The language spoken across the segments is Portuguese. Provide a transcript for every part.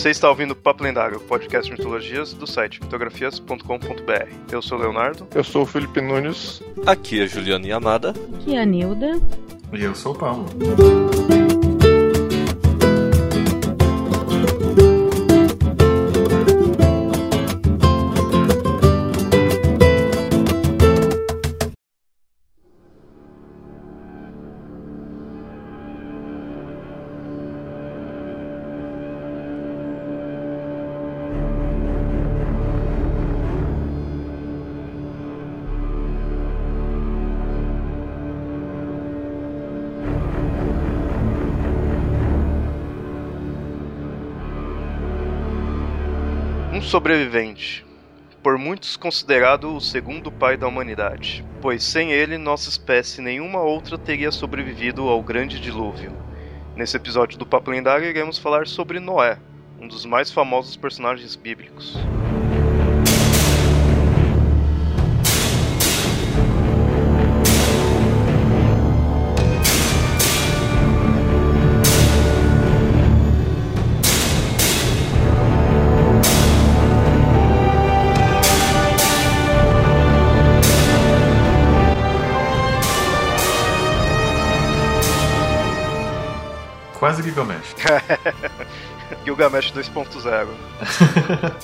Você está ouvindo Papo Lendário, podcast de mitologias do site mitografias.com.br. Eu sou o Leonardo. Eu sou o Felipe Nunes. Aqui é Juliana Yamada. Aqui é a Nilda. E eu sou o Paulo. Sobrevivente, por muitos considerado o segundo pai da humanidade, pois sem ele nossa espécie nenhuma outra teria sobrevivido ao grande dilúvio. Nesse episódio do Papo Lendário iremos falar sobre Noé, um dos mais famosos personagens bíblicos. Gilgamesh. Gilgamesh 2.0.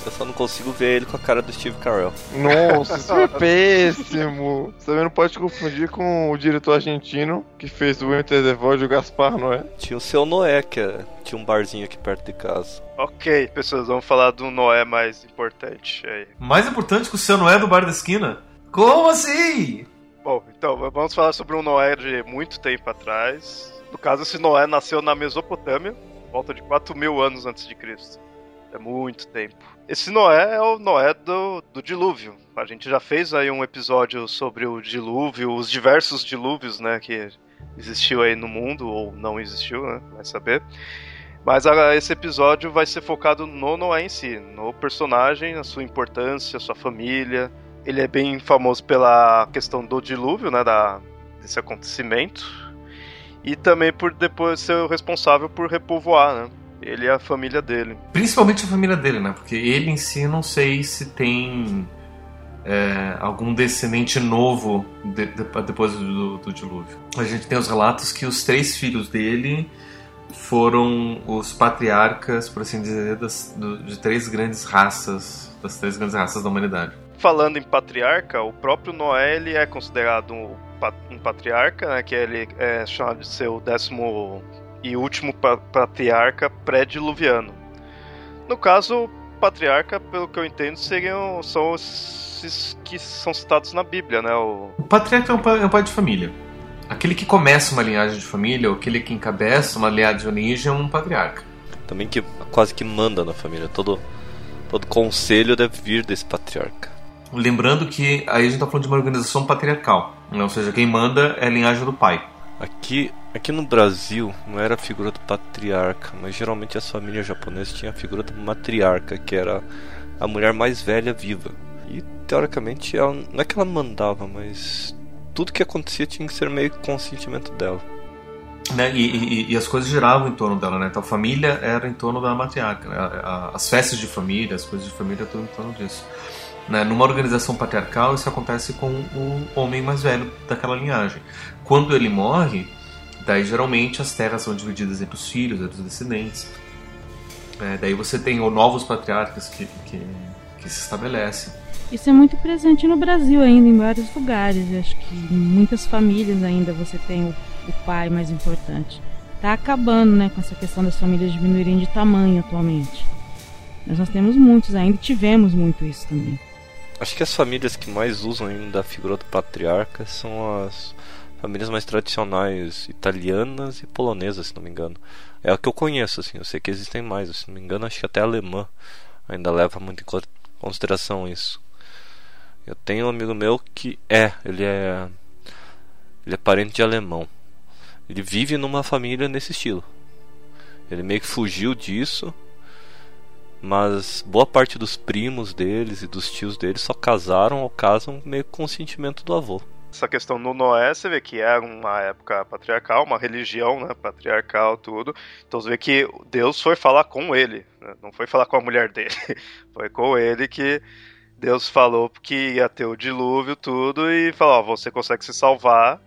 Eu só não consigo ver ele com a cara do Steve Carell. Nossa, isso é péssimo. Você também não pode confundir com o diretor argentino que fez o Winter the Void, o Gaspar Noé. Tinha o seu Noé, que é- tinha um barzinho aqui perto de casa. Ok, pessoas, vamos falar do Noé mais importante aí. Mais importante que o seu Noé do bar da esquina? Como assim? Bom, então vamos falar sobre um Noé de muito tempo atrás. No caso, esse Noé nasceu na Mesopotâmia, volta de 4 mil anos antes de Cristo. É muito tempo. Esse Noé é o Noé do, do dilúvio. A gente já fez aí um episódio sobre o dilúvio, os diversos dilúvios, né, que existiu aí no mundo, ou não existiu, né, vai saber. Mas ah, esse episódio vai ser focado no Noé em si, no personagem, a sua importância, a sua família, ele é bem famoso pela questão do dilúvio, né, da, desse acontecimento, e também por depois ser o responsável por repovoar, né, ele e a família dele. Principalmente a família dele, né? Porque ele em si não sei se tem é, algum descendente novo de- de- depois do, do dilúvio. A gente tem os relatos que os três filhos dele foram os patriarcas, por assim dizer, das, do- de três grandes raças, das três grandes raças da humanidade. Falando em patriarca, o próprio Noé ele é considerado um, um patriarca, né, que ele é chamado de ser o décimo e último pa- patriarca pré-diluviano. No caso, patriarca, pelo que eu entendo, seriam são esses que são citados na Bíblia, né? O, O patriarca é um pai, é um pai de família. Aquele que começa uma linhagem de família, ou aquele que encabeça uma linhagem de origem é um patriarca. Também que quase que manda na família. Todo, todo conselho deve vir desse patriarca. Lembrando que aí a gente está falando de uma organização patriarcal, né? ou seja, quem manda é a linhagem do pai. Aqui, aqui no Brasil não era a figura do patriarca, mas geralmente as famílias japonesas tinham a figura da matriarca, que era a mulher mais velha viva. E teoricamente ela, não é que ela mandava, mas tudo que acontecia tinha que ser meio consentimento dela. Né? E, e- e as coisas giravam em torno dela, né? Então a família era em torno da matriarca. né? As festas de família, as coisas de família, tudo em torno disso. Né? Numa organização patriarcal, isso acontece com o homem mais velho daquela linhagem. Quando ele morre, daí geralmente as terras são divididas entre os filhos, entre os descendentes. É, daí você tem ou novos patriarcas que, que, que se estabelecem. Isso é muito presente no Brasil ainda, em vários lugares. Eu acho que em muitas famílias ainda você tem o, o pai mais importante. Tá acabando, né, com essa questão das famílias diminuírem de tamanho atualmente. Mas nós temos muitos ainda e tivemos muito isso também. Acho que as famílias que mais usam ainda a figura do patriarca são as famílias mais tradicionais italianas e polonesas, se não me engano. É a que eu conheço, assim. Eu sei que existem mais, se não me engano, acho que até a alemã ainda leva muito em co- consideração isso. Eu tenho um amigo meu que é, ele é ele é parente de alemão. Ele vive numa família nesse estilo. Ele meio que fugiu disso, mas boa parte dos primos deles e dos tios deles só casaram ou casam meio com o consentimento do avô. essa questão no Noé, você vê que era uma época patriarcal, uma religião, né, patriarcal, tudo. Então você vê que Deus foi falar com ele, né? não foi falar com a mulher dele, foi com ele que Deus falou que ia ter o dilúvio, tudo, e falou: ó, você consegue se salvar.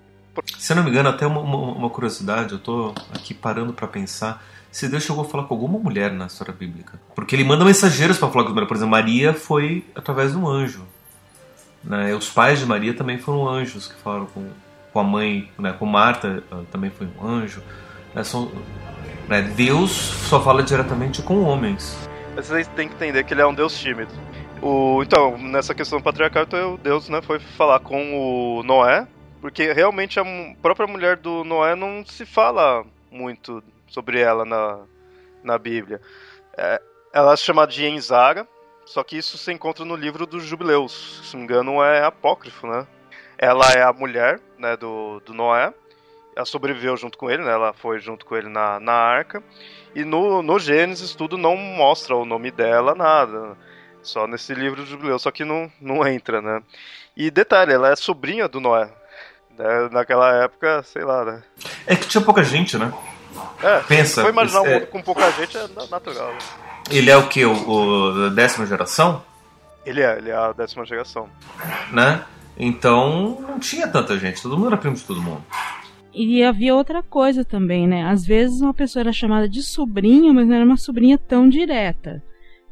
Se eu não me engano, até uma, uma curiosidade, eu tô aqui parando para pensar se Deus chegou a falar com alguma mulher na história bíblica. Porque ele manda mensageiros para falar com mulher. Por exemplo, Maria foi através de um anjo. Né? Os pais de Maria também foram anjos que falaram com, com a mãe, né? com Marta também foi um anjo. Né? São, né? Deus só fala diretamente com homens. Mas vocês têm que entender que ele é um Deus tímido. O, então, nessa questão patriarcal, então, Deus né, foi falar com o Noé, porque realmente a própria mulher do Noé não se fala muito sobre ela na, na Bíblia. É, ela é chamada de Enzara, só que isso se encontra no livro dos Jubileus. Se não me engano, é apócrifo, né? Ela é a mulher né, do, do Noé. Ela sobreviveu junto com ele, né? Ela foi junto com ele na, na arca. E no, no Gênesis tudo não mostra o nome dela, nada. Só nesse livro dos Jubileus, só que não, não entra, né? E detalhe, ela é sobrinha do Noé. Né? Naquela época, sei lá, né? É que tinha pouca gente, né? É, Pensa. Foi imaginar um é... mundo com pouca gente é natural. Ele é o que? O, o décima geração? Ele é, ele é a décima geração. Né? Então não tinha tanta gente, todo mundo era primo de todo mundo. E havia outra coisa também, né? Às vezes uma pessoa era chamada de sobrinha, mas não era uma sobrinha tão direta.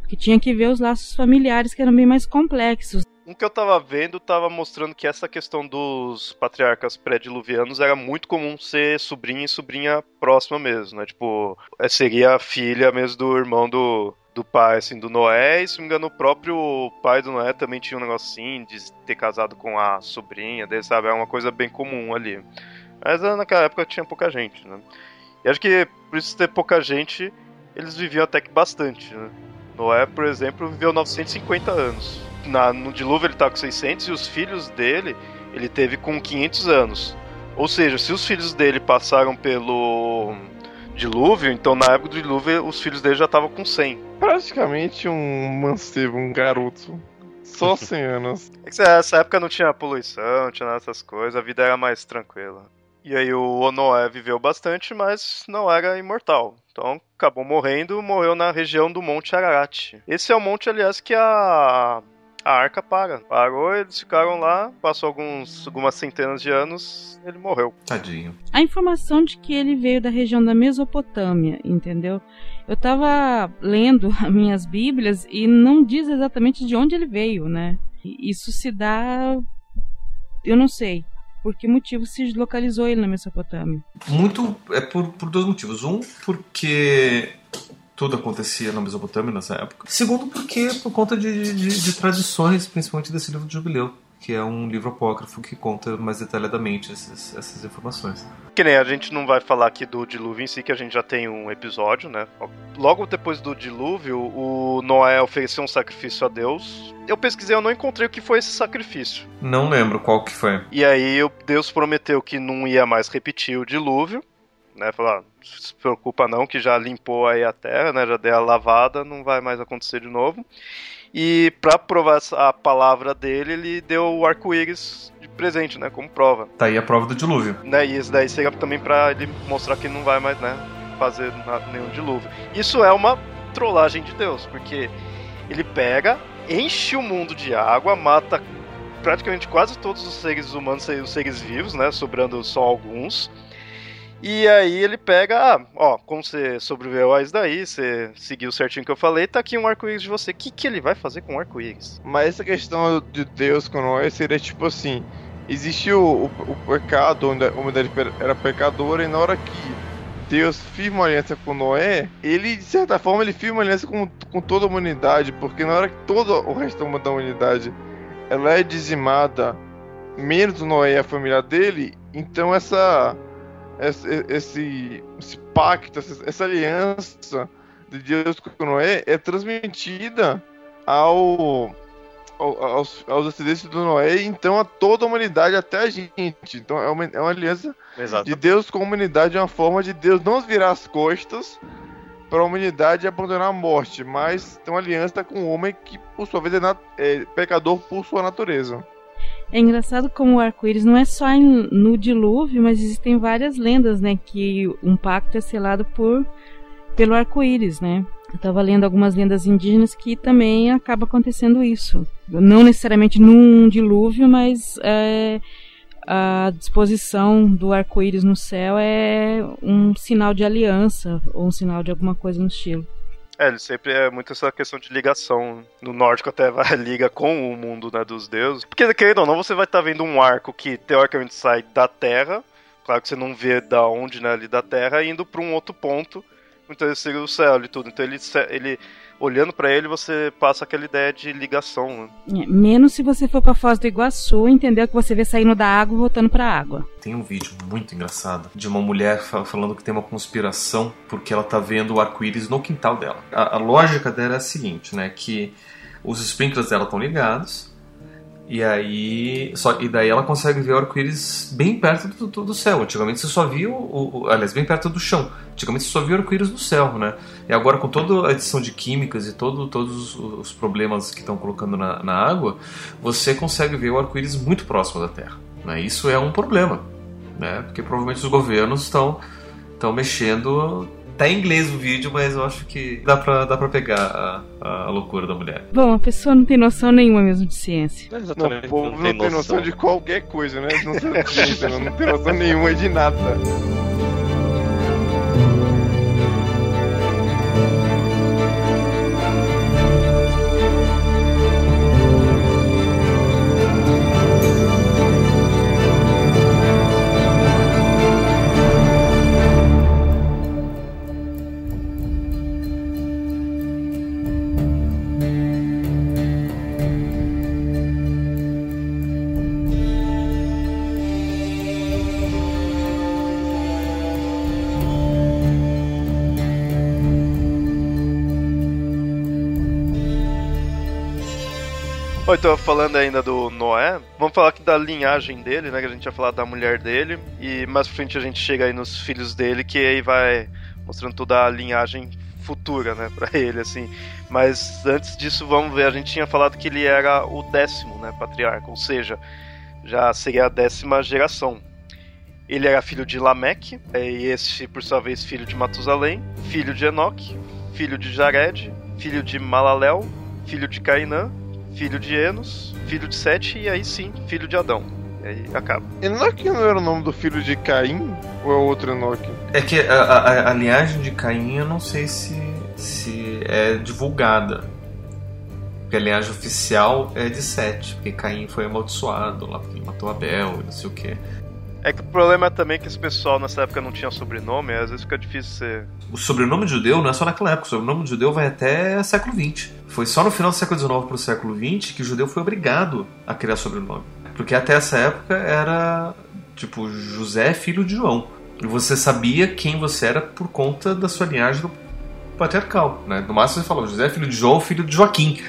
Porque tinha que ver os laços familiares que eram bem mais complexos. Um que eu tava vendo tava mostrando que essa questão dos patriarcas pré-diluvianos era muito comum ser sobrinha e sobrinha próxima mesmo, né? Tipo, é, seria a filha mesmo do irmão do, do pai, assim, do Noé, e se não me engano, o próprio pai do Noé também tinha um negócio assim, de ter casado com a sobrinha dele, sabe? É uma coisa bem comum ali. Mas ah, naquela época tinha pouca gente, né? E acho que por isso ter pouca gente, eles viviam até que bastante, né? Noé, por exemplo, viveu 950 anos na, no dilúvio ele tá com 600 e os filhos dele ele teve com 500 anos. Ou seja, se os filhos dele passaram pelo dilúvio, então na época do dilúvio os filhos dele já estavam com 100. Praticamente um mancebo, um garoto. Só 100 anos. É que nessa época não tinha poluição, não tinha nada dessas coisas, a vida era mais tranquila. E aí o Noé viveu bastante, mas não era imortal. Então acabou morrendo, morreu na região do Monte Ararat. Esse é o monte, aliás, que a a arca para. Parou, eles ficaram lá, passou alguns, algumas centenas de anos, ele morreu. Tadinho. A informação de que ele veio da região da Mesopotâmia, entendeu? Eu tava lendo as minhas bíblias e não diz exatamente de onde ele veio, né? Isso se dá. Eu não sei por que motivo se deslocalizou ele na Mesopotâmia? Muito é por, por dois motivos. Um, porque tudo acontecia na Mesopotâmia nessa época. Segundo, porque por conta de, de, de tradições, principalmente desse livro de Jubileu, que é um livro apócrifo que conta mais detalhadamente essas, essas informações. Que nem a gente não vai falar aqui do dilúvio em si, que a gente já tem um episódio, né? Logo depois do dilúvio, o Noé ofereceu um sacrifício a Deus. Eu pesquisei, eu não encontrei o que foi esse sacrifício. Não lembro qual que foi. E aí Deus prometeu que não ia mais repetir o dilúvio né? Falar, se preocupa não, que já limpou aí a terra, né? Já deu a lavada, não vai mais acontecer de novo. E para provar a palavra dele, ele deu o arco-íris de presente, né? Como prova. Tá aí a prova do dilúvio. Né? E isso daí seria também para ele mostrar que não vai mais, né? Fazer nenhum dilúvio. Isso é uma trollagem de Deus, porque ele pega, enche o mundo de água, mata praticamente quase todos os seres humanos e os seres vivos, né? Sobrando só alguns e aí ele pega, ah, ó, como você sobreviveu a isso daí, você seguiu certinho o que eu falei, tá aqui um arco-íris de você. O que, que ele vai fazer com um arco-íris? Mas essa questão de Deus com Noé seria tipo assim: existiu o, o, o pecado, onde a humanidade era pecadora, e na hora que Deus firma aliança com Noé, ele, de certa forma, ele firma aliança com, com toda a humanidade, porque na hora que todo o resto da humanidade ela é dizimada, menos Noé e a família dele, então essa esse, esse, esse pacto, essa, essa, aliança de Deus com Noé é transmitida ao, ao, aos, aos descendentes do Noé, então a toda a humanidade, até a gente. Então é uma, é uma aliança Exato. de Deus com a humanidade, é uma forma de Deus não virar as costas para a humanidade e abandonar a morte, mas tem uma aliança com o homem que, por sua vez, é, é pecador por sua natureza. É engraçado como o arco-íris não é só no dilúvio, mas existem várias lendas, né? Que um pacto é selado por pelo arco-íris, né? Eu tava lendo algumas lendas indígenas que também acaba acontecendo isso. Não necessariamente num dilúvio, mas é, a disposição do arco-íris no céu é um sinal de aliança ou um sinal de alguma coisa no estilo. É, ele sempre é muito essa questão de ligação. No nórdico até vai liga com o mundo né, dos deuses. Porque, querendo ou não, você vai estar tá vendo um arco que teoricamente sai da Terra. Claro que você não vê da onde, né, ali da Terra, indo para um outro ponto. Então ele seria o céu e tudo. Então ele, ele olhando para ele, você passa aquela ideia de ligação. Né? É, menos se você for pra Foz do Iguaçu, entender que você vê saindo da água e voltando pra água. Tem um vídeo muito engraçado de uma mulher falando que tem uma conspiração porque ela tá vendo o arco-íris no quintal dela. A, a lógica dela é a seguinte, né? Que os sprinklers dela estão ligados, e aí, só, e daí ela consegue ver o arco-íris bem perto do, do, do, céu. Antigamente você só via o, o, aliás, bem perto do chão. Antigamente você só via o arco-íris no céu, né? E agora com toda a adição de químicas e todo, todos os problemas que estão colocando na, na água, você consegue ver o arco-íris muito próximo da Terra. Né? Isso é um problema, né? Porque provavelmente os governos estão estão mexendo Tá em inglês o vídeo, mas eu acho que dá pra, dá pra pegar a, a loucura da mulher. Bom, a pessoa não tem noção nenhuma mesmo de ciência. Não, não o povo não, tem, não tem noção. de qualquer coisa, né? Não tem, não tem noção nenhuma de nada. Então falando ainda do Noé, vamos falar aqui da linhagem dele, né? Que a gente ia falar da mulher dele. E mais pra frente a gente chega aí nos filhos dele, que aí vai mostrando toda a linhagem futura, né, para ele, assim. Mas antes disso, vamos ver, a gente tinha falado que ele era o décimo, né, patriarca, ou seja, já seria a décima geração. Ele era filho de Lameque, e esse, por sua vez, filho de Matusalém, filho de Enoque, filho de Jared, filho de Malalel, filho de Cainã, filho de Enos, filho de Sete e aí sim, filho de Adão. E aí acaba. Enoque não era o nome do filho de Caim? Ou é outro Enoque? É que a, a, a linhagem de Caim eu não sei se, se é divulgada. Porque a linhagem oficial é de Sete, porque Caim foi amaldiçoado lá, porque ele matou Abel e não sei o que. É que o problema é também que esse pessoal nessa época não tinha sobrenome, às vezes fica difícil ser. O sobrenome de judeu não é só naquela época, o sobrenome de judeu vai até século XX. Foi só no final do século XIX para o século XX que o judeu foi obrigado a criar sobrenome. Porque até essa época era tipo José filho de João. E você sabia quem você era por conta da sua linhagem patriarcal. Né? No máximo você falou José filho de João, filho de Joaquim.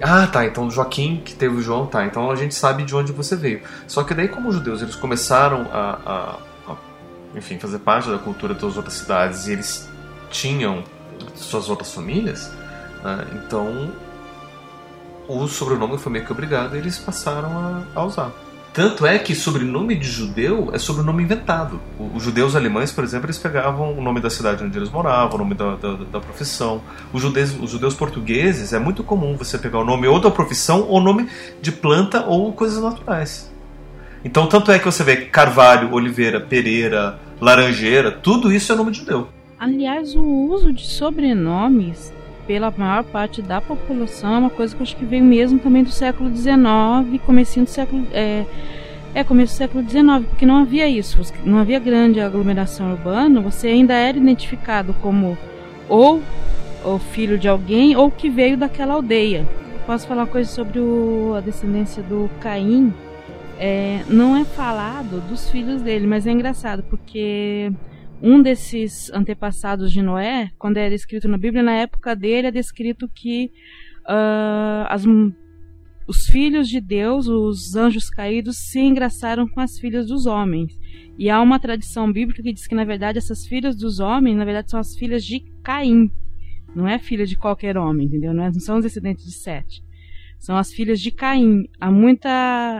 Ah, tá, então Joaquim que teve o João, tá, então a gente sabe de onde você veio. Só que daí, como os judeus eles começaram a, a, a enfim, fazer parte da cultura das outras cidades e eles tinham suas outras famílias, né, então o sobrenome foi meio que obrigado e eles passaram a, a usar. Tanto é que sobrenome de judeu é sobrenome inventado. Os judeus alemães, por exemplo, eles pegavam o nome da cidade onde eles moravam, o nome da, da, da profissão. Os judeus, os judeus portugueses, é muito comum você pegar o nome ou da profissão ou nome de planta ou coisas naturais. Então, tanto é que você vê Carvalho, Oliveira, Pereira, Laranjeira, tudo isso é nome de judeu. Aliás, o uso de sobrenomes pela maior parte da população é uma coisa que eu acho que veio mesmo também do século XIX, comecinho do século é, é começo do século XIX, porque não havia isso, não havia grande aglomeração urbana, você ainda era identificado como ou o filho de alguém ou que veio daquela aldeia. Posso falar uma coisa sobre o, a descendência do Caim? É, não é falado dos filhos dele, mas é engraçado porque um desses antepassados de Noé, quando é descrito na Bíblia, na época dele é descrito que uh, as, os filhos de Deus, os anjos caídos, se engraçaram com as filhas dos homens. E há uma tradição bíblica que diz que, na verdade, essas filhas dos homens, na verdade, são as filhas de Caim. Não é filha de qualquer homem, entendeu? Não, é, não são os descendentes de Sete. São as filhas de Caim. Há muita,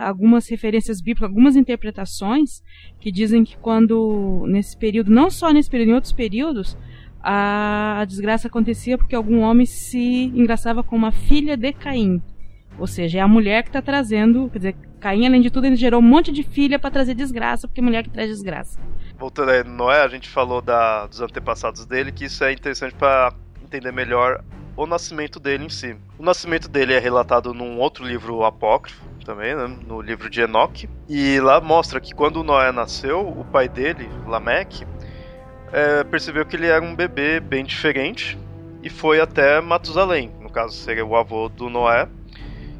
algumas referências bíblicas, algumas interpretações que dizem que quando nesse período, não só nesse período, em outros períodos, a, a desgraça acontecia porque algum homem se engraçava com uma filha de Caim. Ou seja, é a mulher que está trazendo, quer dizer, Caim, além de tudo, ele gerou um monte de filha para trazer desgraça, porque mulher que traz desgraça. Voltando aí, Noé, a gente falou da, dos antepassados dele, que isso é interessante para entender melhor o nascimento dele em si. O nascimento dele é relatado num outro livro apócrifo também, né, no livro de Enoque, e lá mostra que quando Noé nasceu, o pai dele, Lameque, é, percebeu que ele era um bebê bem diferente e foi até Matusalém, no caso seria o avô do Noé,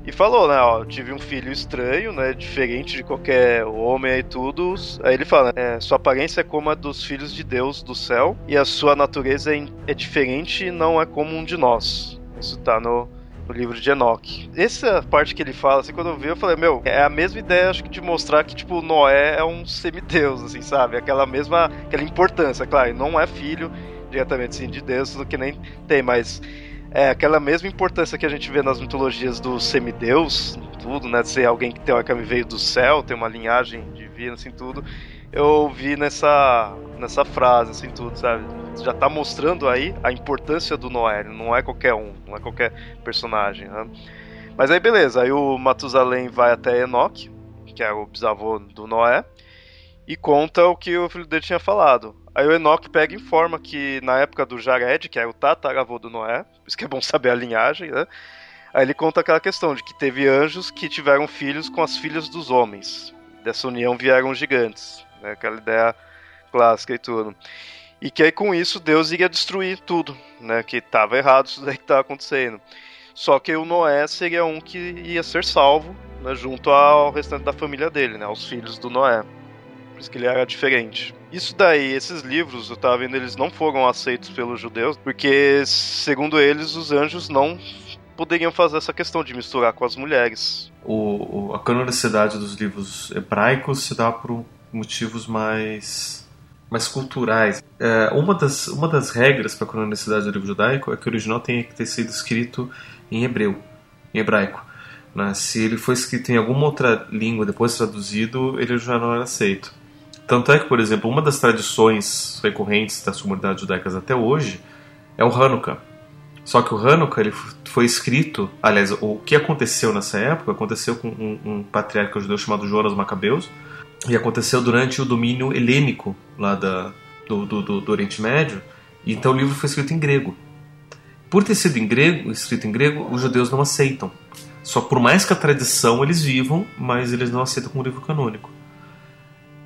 e falou, né, ó, tive um filho estranho, né, diferente de qualquer homem e tudo. Aí ele fala, é, sua aparência é como a dos filhos de Deus do céu e a sua natureza é, é diferente e não é como um de nós. Isso tá no, livro de Enoch. Essa parte que ele fala, assim, quando eu vi, eu falei, meu, é a mesma ideia, acho que, de mostrar que, tipo, Noé é um semideus, assim, sabe? Aquela mesma, aquela importância, claro, não é filho diretamente, assim, de Deus, que nem tem, mas é aquela mesma importância que a gente vê nas mitologias do semideus, tudo, né? De ser alguém que teoricamente veio do céu, tem uma linhagem divina, assim, tudo. Eu vi nessa, nessa frase, assim, tudo, sabe? Já tá mostrando aí a importância do Noé, não é qualquer um, não é qualquer personagem, né? Mas aí, beleza, aí o Matusalém vai até Enoch, que é o bisavô do Noé, e conta o que o filho dele tinha falado. Aí o Enoch pega e informa que na época do Jared, que é o tataravô do Noé, por isso que é bom saber a linhagem, né? Aí ele conta aquela questão de que teve anjos que tiveram filhos com as filhas dos homens. Dessa união vieram gigantes, né? Aquela ideia clássica e tudo. E que aí com isso Deus iria destruir tudo, né? Que estava errado isso daí que estava acontecendo. Só que o Noé seria um que ia ser salvo, né? Junto ao restante da família dele, né? Aos filhos do Noé. Por isso que ele era diferente. Isso daí, esses livros, eu tava vendo, eles não foram aceitos pelos judeus, porque, segundo eles, os anjos não poderiam fazer essa questão de misturar com as mulheres. O, a canonicidade dos livros hebraicos se dá por motivos mais mais culturais. É, uma, das, uma das regras para a canonicidade do livro judaico é que o original tem que ter sido escrito em hebreu, em hebraico. Né? Se ele foi escrito em alguma outra língua depois traduzido, ele já não era aceito. Tanto é que, por exemplo, uma das tradições recorrentes das comunidades judaicas até hoje é o Hanukkah. Só que o Hanukkah ele foi escrito, aliás, o que aconteceu nessa época aconteceu com um, um patriarca judeu chamado Jonas Macabeus, e aconteceu durante o domínio helênico lá da, do, do, do, Oriente Médio, então o livro foi escrito em grego. Por ter sido em grego, escrito em grego, os judeus não aceitam. Só por mais que a tradição eles vivam, mas eles não aceitam como livro canônico.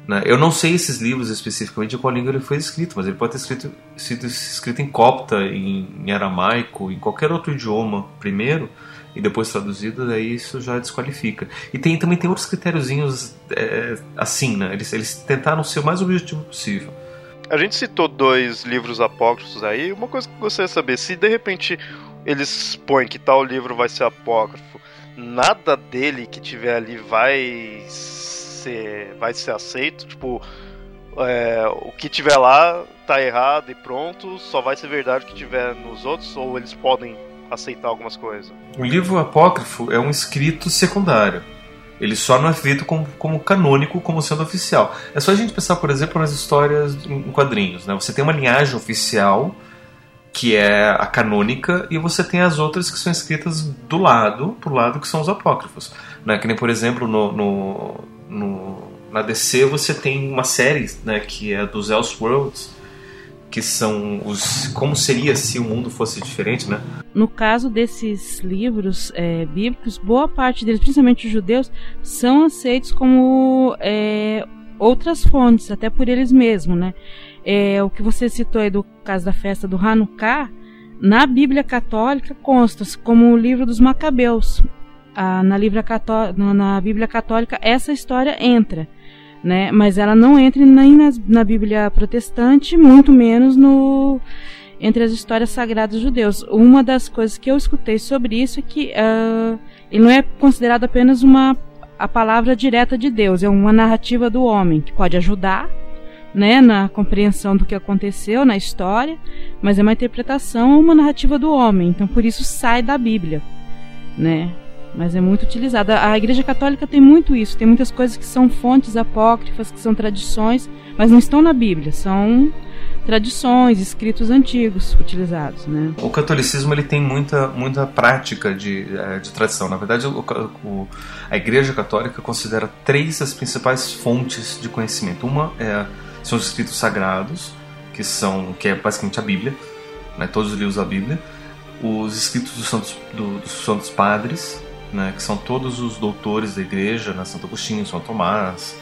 Né? Eu não sei esses livros especificamente em qual língua ele foi escrito, mas ele pode ter escrito, sido escrito em copta, em, em aramaico, em qualquer outro idioma primeiro e depois traduzido, daí isso já desqualifica. E tem, também tem outros critériozinhos é, assim, né? Eles, eles tentaram ser o mais objetivo possível. A gente citou dois livros apócrifos aí. Uma coisa que eu gostaria de saber: se de repente eles põem que tal livro vai ser apócrifo, nada dele que tiver ali vai ser, vai ser aceito. Tipo, é, o que tiver lá tá errado e pronto, só vai ser verdade o que tiver nos outros, ou eles podem aceitar algumas coisas. O livro apócrifo é um escrito secundário. Ele só não é feito como, como canônico, como sendo oficial. É só a gente pensar, por exemplo, nas histórias em quadrinhos. Né? Você tem uma linhagem oficial, que é a canônica, e você tem as outras que são escritas do lado, pro lado que são os apócrifos. Né? Que nem, por exemplo, no, no, no, na DC você tem uma série né, que é dos Elseworlds, que são os como seria se o mundo fosse diferente, né? No caso desses livros é, bíblicos, boa parte deles, principalmente os judeus, são aceitos como é, outras fontes, até por eles mesmos, né? É, o que você citou aí do caso da festa do Hanukkah, na Bíblia Católica consta como o livro dos Macabeus. Ah, na, na Bíblia Católica essa história entra né? Mas ela não entra nem na, na Bíblia protestante, muito menos no entre as histórias sagradas judeus. Uma das coisas que eu escutei sobre isso é que uh, ele não é considerado apenas uma a palavra direta de Deus, é uma narrativa do homem que pode ajudar, né, na compreensão do que aconteceu na história, mas é uma interpretação, uma narrativa do homem. Então por isso sai da Bíblia, né? Mas é muito utilizada. A Igreja Católica tem muito isso, tem muitas coisas que são fontes apócrifas, que são tradições, mas não estão na Bíblia, são tradições, escritos antigos utilizados, né? O catolicismo ele tem muita, muita prática de, eh, de tradição. Na verdade, o, o, a Igreja Católica considera três as principais fontes de conhecimento. Uma é, são os escritos sagrados, que são que é basicamente a Bíblia, né, todos os livros da Bíblia. Os escritos dos santos, do, dos santos padres, né, que são todos os doutores da Igreja, né, Santo Agostinho, São Tomás,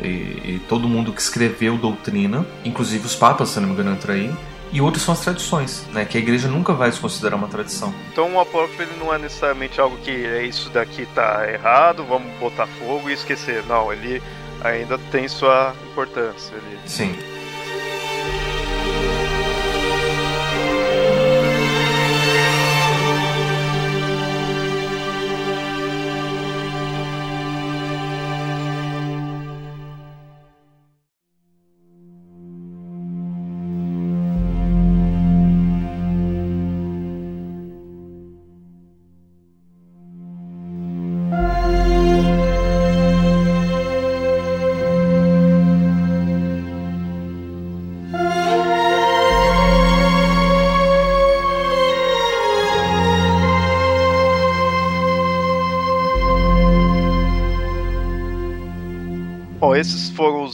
e, e, todo mundo que escreveu doutrina, inclusive os papas, se não me engano, entram aí. E outros são as tradições, né? Que a igreja nunca vai se considerar uma tradição. Então o apócrifo ele não é necessariamente algo que é isso daqui tá errado, vamos botar fogo e esquecer. Não, ele ainda tem sua importância. Ele... Sim.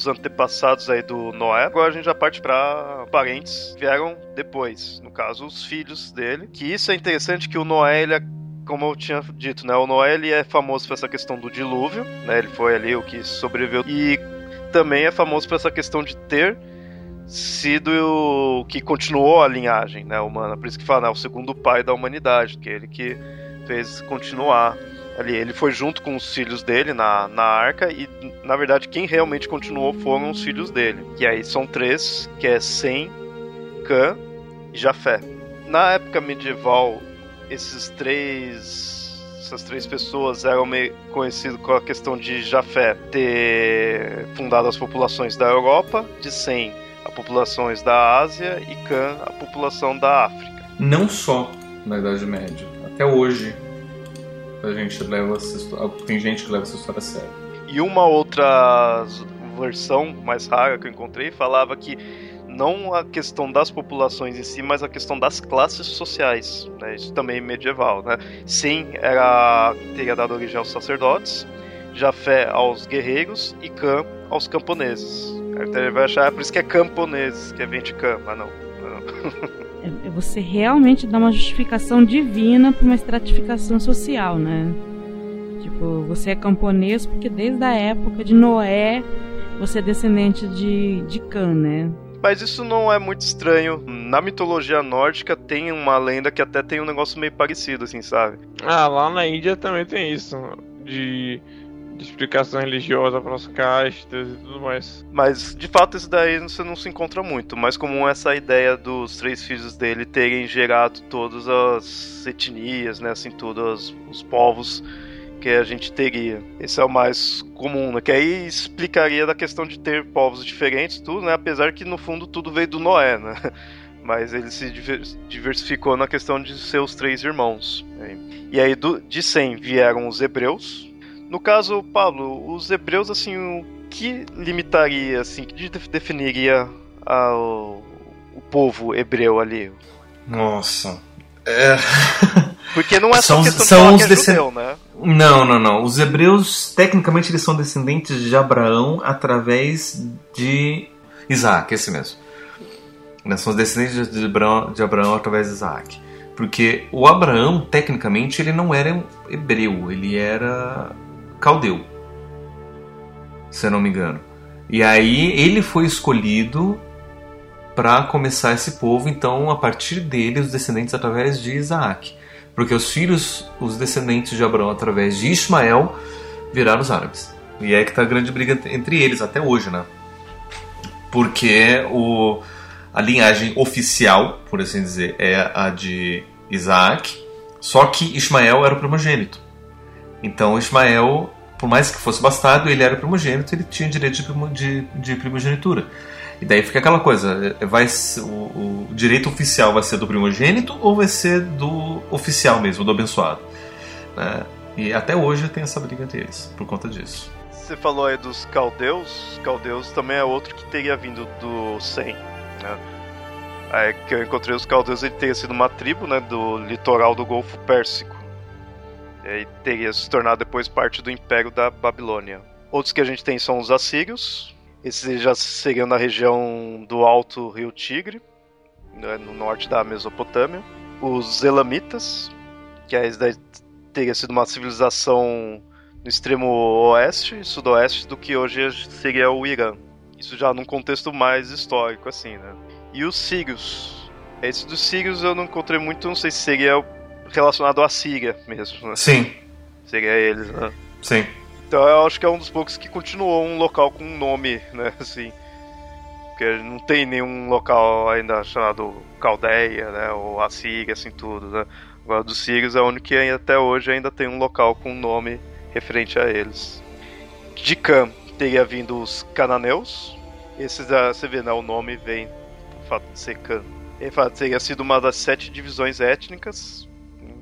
Antepassados aí do Noé. Agora a gente já parte para parentes que vieram depois, no caso os filhos dele. Que isso é interessante que o Noé ele é como eu tinha dito, né? O Noé ele é famoso por essa questão do dilúvio, né? Ele foi ali o que sobreviveu e também é famoso por essa questão de ter sido o que continuou a linhagem, né, humana. Por isso que fala, né, o segundo pai da humanidade, que é ele que fez continuar ali. Ele foi junto com os filhos dele na, na arca e, na verdade, quem realmente continuou foram os filhos dele. E aí são três, que é Sem, Cã e Jafé. Na época medieval, esses três essas três pessoas eram meio conhecidos com a questão de Jafé ter fundado as populações da Europa, de Sem as populações da Ásia e Cã a população da África. Não só na Idade Média, até hoje a gente leva tem gente que leva essa história a sério. E uma outra versão mais rara que eu encontrei falava que não a questão das populações em si, mas a questão das classes sociais. Né? Isso também é medieval. Né? Sim, era, teria dado origem aos sacerdotes, Jafé aos guerreiros e Cã aos camponeses. Aí vai achar, por isso que é camponeses, que é vem de Cã, mas não. não. É, você realmente dá uma justificação divina para uma estratificação social, né? Tipo, você é camponês porque desde a época de Noé você é descendente de, de Cã, né? Mas isso não é muito estranho. Na mitologia nórdica tem uma lenda que até tem um negócio meio parecido, assim, sabe? Ah, lá na Índia também tem isso. De de explicação religiosa para as castas e tudo mais. Mas de fato isso daí você não se encontra muito. Mais comum essa ideia dos três filhos dele terem gerado todas as etnias, né, assim, todos os povos que a gente teria. Esse é o mais comum, né? Que aí explicaria da questão de ter povos diferentes, tudo, né? Apesar que no fundo tudo veio do Noé, né? Mas ele se diversificou na questão de seus três irmãos. Né? E aí de Sem vieram os hebreus, no caso, Pablo, os hebreus, assim, o que limitaria, assim, que definiria a, o, o povo hebreu ali? Nossa. É... Porque não é são, só são de os é judeu, né? Não, não, não. Os hebreus, tecnicamente, eles são descendentes de Abraão através de Isaac, esse mesmo. Né, são os descendentes de Abraão, de Abraão através de Isaac. Porque o Abraão, tecnicamente, ele não era hebreu, ele era caldeu, se eu não me engano. E aí ele foi escolhido para começar esse povo, então a partir dele os descendentes através de Isaac, porque os filhos, os descendentes de Abraão através de Ismael viraram os árabes. E é que tá a grande briga entre eles até hoje, né? Porque o, a linhagem oficial, por assim dizer, é a de Isaac, só que Ismael era o primogênito. Então Ismael, por mais que fosse bastardo, ele era primogênito, ele tinha direito de, de primogenitura. E daí fica aquela coisa, é, vai o, o, direito oficial vai ser do primogênito ou vai ser do oficial mesmo, do abençoado? Né? E até hoje tem essa briga entre eles, por conta disso. Você falou aí dos caldeus. Caldeus também é outro que teria vindo do Sem, né? Que eu encontrei os caldeus, ele teria sido uma tribo, né, do litoral do Golfo Pérsico. E aí teria se tornado depois parte do Império da Babilônia. Outros que a gente tem são os assírios. Esses já seriam na região do Alto Rio Tigre, né, no norte da Mesopotâmia. Os elamitas, que aí teria sido uma civilização no extremo oeste e sudoeste do que hoje seria o Irã. Isso já num contexto mais histórico, assim, né? E os sírios. Esse dos sírios eu não encontrei muito, não sei se seria relacionado à Síria mesmo, né? Sim. Seria eles, né? Sim. Então eu acho que é um dos poucos que continuou um local com um nome, né? Assim. Porque não tem nenhum local ainda chamado Caldeia, né? Ou Assíria, assim, tudo, né? Agora dos sírios é o único que até hoje ainda tem um local com um nome referente a eles. De Cam teria vindo os cananeus. Esses, você vê, né? O nome vem do fato de ser Cam. Ele fala teria sido uma das sete divisões étnicas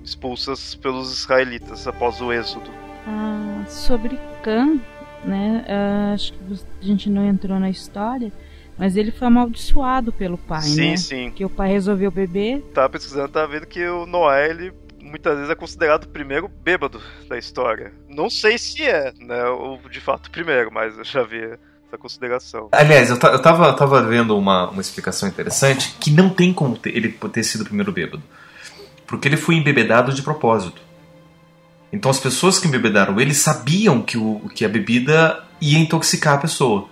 expulsas pelos israelitas após o êxodo. Ah, sobre Cam, né? Uh, acho que a gente não entrou na história. Mas ele foi amaldiçoado pelo pai, sim, né? Sim, sim. Que o pai resolveu beber. Tava pesquisando, tava vendo que o Noé, ele muitas vezes é considerado o primeiro bêbado da história. Não sei se é, né, o de fato o primeiro, mas eu já vi essa consideração. Aliás, eu, eu tava, tava vendo uma, uma explicação interessante que não tem como ter, ele ter sido o primeiro bêbado. Porque ele foi embebedado de propósito. Então as pessoas que embebedaram ele sabiam que, o, que a bebida ia intoxicar a pessoa.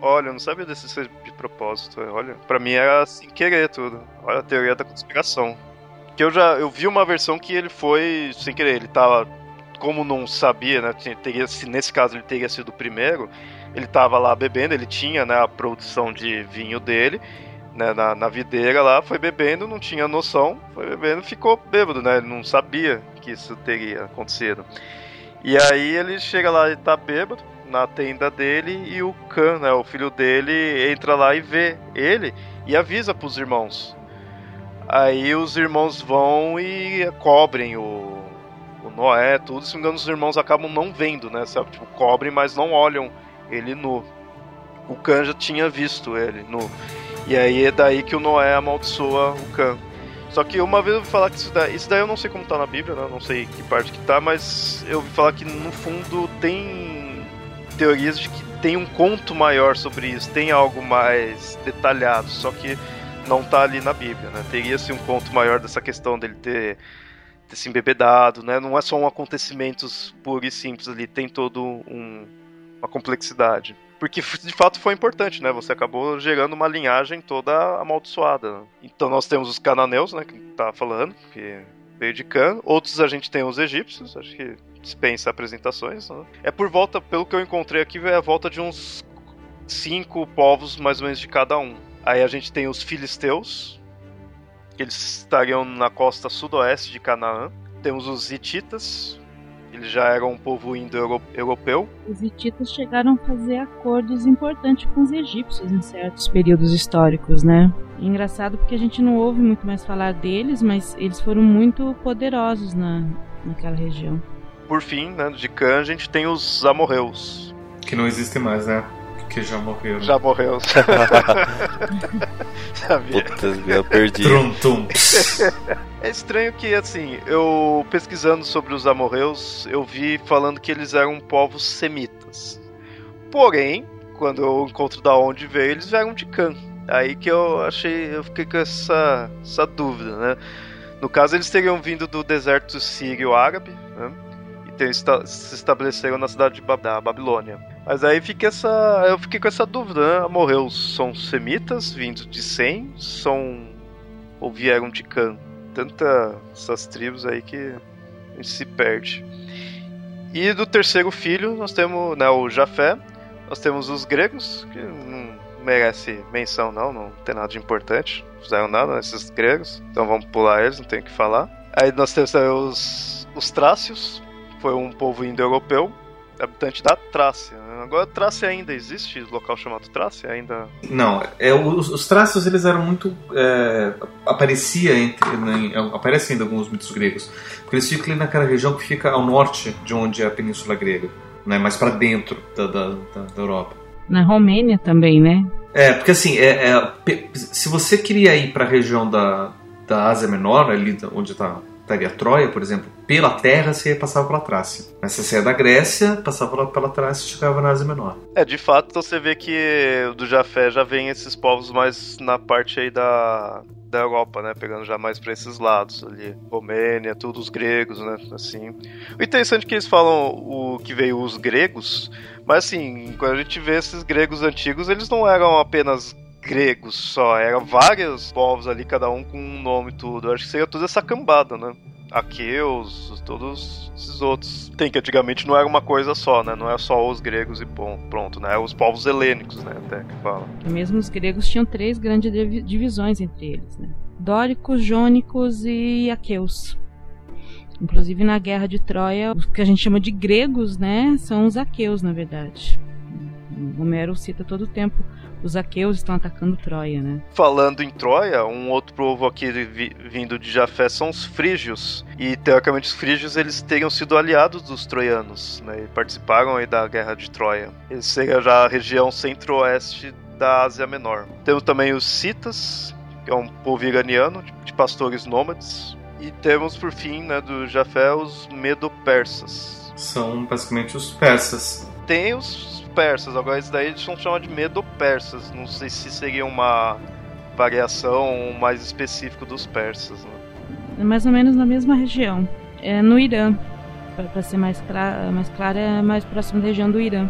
Olha, eu não sabia desse de propósito. Olha, para mim era sem querer tudo. Olha a teoria da conspiração. Que eu já eu vi uma versão que ele foi sem querer, ele tava como não sabia, né, teria se nesse caso ele teria sido o primeiro, ele tava lá bebendo, ele tinha, né, a produção de vinho dele, né, na, na videira lá, foi bebendo, não tinha noção, foi bebendo, ficou bêbado, né, ele não sabia que isso teria acontecido. E aí ele chega lá e tá bêbado, na tenda dele e o Khan, né, o filho dele, entra lá e vê ele e avisa pros irmãos. Aí os irmãos vão e cobrem o, o Noé, tudo. Se não me engano, os irmãos acabam não vendo, né? Sabe? Tipo, cobrem, mas não olham ele nu. O Khan já tinha visto ele nu. E aí é daí que o Noé amaldiçoa o Khan. Só que uma vez eu ouvi falar que isso daí, isso daí eu não sei como tá na Bíblia, né? Não sei que parte que tá, mas eu ouvi falar que no fundo tem teorias de que tem um conto maior sobre isso, tem algo mais detalhado, só que não tá ali na Bíblia, né? Teria-se um conto maior dessa questão dele ter, ter se embebedado, né? Não é só um acontecimento puro e simples ali, tem todo um, uma complexidade. Porque de fato foi importante, né? Você acabou gerando uma linhagem toda amaldiçoada. Então nós temos os cananeus, né? Que tá falando, que veio de Can. Outros a gente tem os egípcios, acho que dispensa apresentações. Né? É por volta, pelo que eu encontrei aqui, é a volta de uns cinco povos mais ou menos de cada um. Aí a gente tem os filisteus, que eles estariam na costa sudoeste de Canaã. Temos os hititas, eles já eram um povo indo-europeu. Os hititas chegaram a fazer acordos importantes com os egípcios em certos períodos históricos, né? engraçado porque a gente não ouve muito mais falar deles, mas eles foram muito poderosos na, naquela região por fim, né, de Khan, a gente tem os amorreus. Que não existem mais, né? Porque já morreram. Já morreu. Sabia? Putz, eu perdi. Trum, tum. É estranho que, assim, eu pesquisando sobre os amorreus, eu vi falando que eles eram povos semitas. Porém, quando eu encontro da onde veio, eles vieram de Khan. Aí que eu achei, eu fiquei com essa, essa dúvida, né? No caso, eles teriam vindo do deserto sírio-árabe, né? se estabeleceram na cidade da Babilônia. Mas aí fica essa, eu fiquei com essa dúvida, né? São semitas vindos de Sem, são ou vieram de Can. Tanta essas tribos aí que a gente se perde. E do terceiro filho nós temos né, o Jafé, nós temos os gregos, que não merece menção não, não tem nada de importante, não fizeram nada esses gregos, então vamos pular eles, não tem o que falar. Aí nós temos os, os trácios, foi um povo indo-europeu. Habitante da Trácia. Né? Agora, Trácia ainda existe? Local chamado Trácia? Ainda. Não, é, os, os trácios eles eram muito. É, aparecia entre. Né, aparece ainda alguns mitos gregos. Porque eles ficam ali naquela região que fica ao norte de onde é a Península Grega. Né, mais para dentro da, da, da, da Europa. Na Romênia também, né? É, porque assim, é, é, se você queria ir para a região da, da Ásia Menor, ali onde está estaria Troia, por exemplo, pela terra você passava pela Trácia. Mas se você é da Grécia, passava pela Trácia e chegava na Ásia Menor. É, de fato, você vê que do Jafé já vem esses povos mais na parte aí da, da Europa, né? Pegando já mais para esses lados ali. Romênia, tudo os gregos, né? Assim. O interessante é que eles falam o que veio os gregos, mas assim, quando a gente vê esses gregos antigos, eles não eram apenas gregos só, eram vários povos ali, cada um com um nome e tudo. Eu acho que seria toda essa cambada, né? Aqueus, todos esses outros. Tem que antigamente não era uma coisa só, né? Não é só os gregos e pronto, né? Os povos helênicos, né? Até que fala. Mesmo os gregos tinham três grandes divisões entre eles, né? Dóricos, jônicos e aqueus. Inclusive na guerra de Troia, os que a gente chama de gregos, né? São os aqueus, na verdade. Homero cita todo o tempo os aqueus estão atacando Troia, né? Falando em Troia, um outro povo aqui vi, vindo de Jafé são os frígios. E teoricamente os frígios eles teriam sido aliados dos troianos, né? E participaram aí da guerra de Troia. Eles seriam já a região centro-oeste da Ásia Menor. Temos também os citas, que é um povo iraniano de pastores nômades. E temos por fim, né, do Jafé os medo-persas. São basicamente os persas. Tem os persas. Agora, isso daí eles vão chamar de medo-persas. Não sei se seria uma variação mais específica dos persas. Né? Mais ou menos na mesma região. É no Irã. Para ser mais, clara, mais claro, é mais próximo da região do Irã.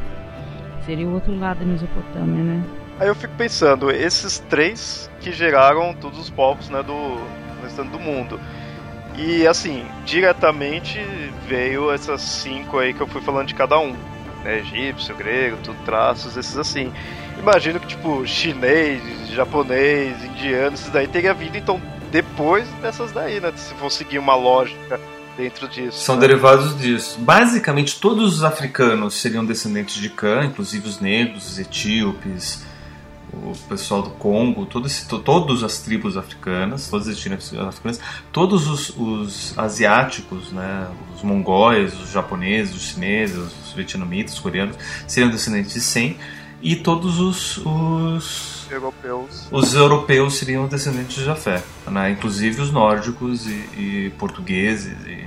Seria o outro lado da Mesopotâmia, né? Aí eu fico pensando, esses três que geraram todos os povos né, do restante do mundo. E assim, diretamente veio essas cinco aí que eu fui falando de cada um né, egípcio, grego, tudo traços, esses assim. Imagino que, tipo, chinês, japonês, indiano, esses daí teria vindo, então, depois dessas daí, né? Se for seguir uma lógica dentro disso. São né? derivados disso. Basicamente, todos os africanos seriam descendentes de Cã, inclusive os negros, os etíopes, o pessoal do Congo, todo esse, todas as tribos africanas, todas as tribos africanas, todos os, os, asiáticos, né, os mongóis, os japoneses, os chineses, os vietnamitas, os coreanos, seriam descendentes de Sem, e todos os, os europeus. Os europeus seriam descendentes de Jafé, né? inclusive os nórdicos e, e portugueses. E...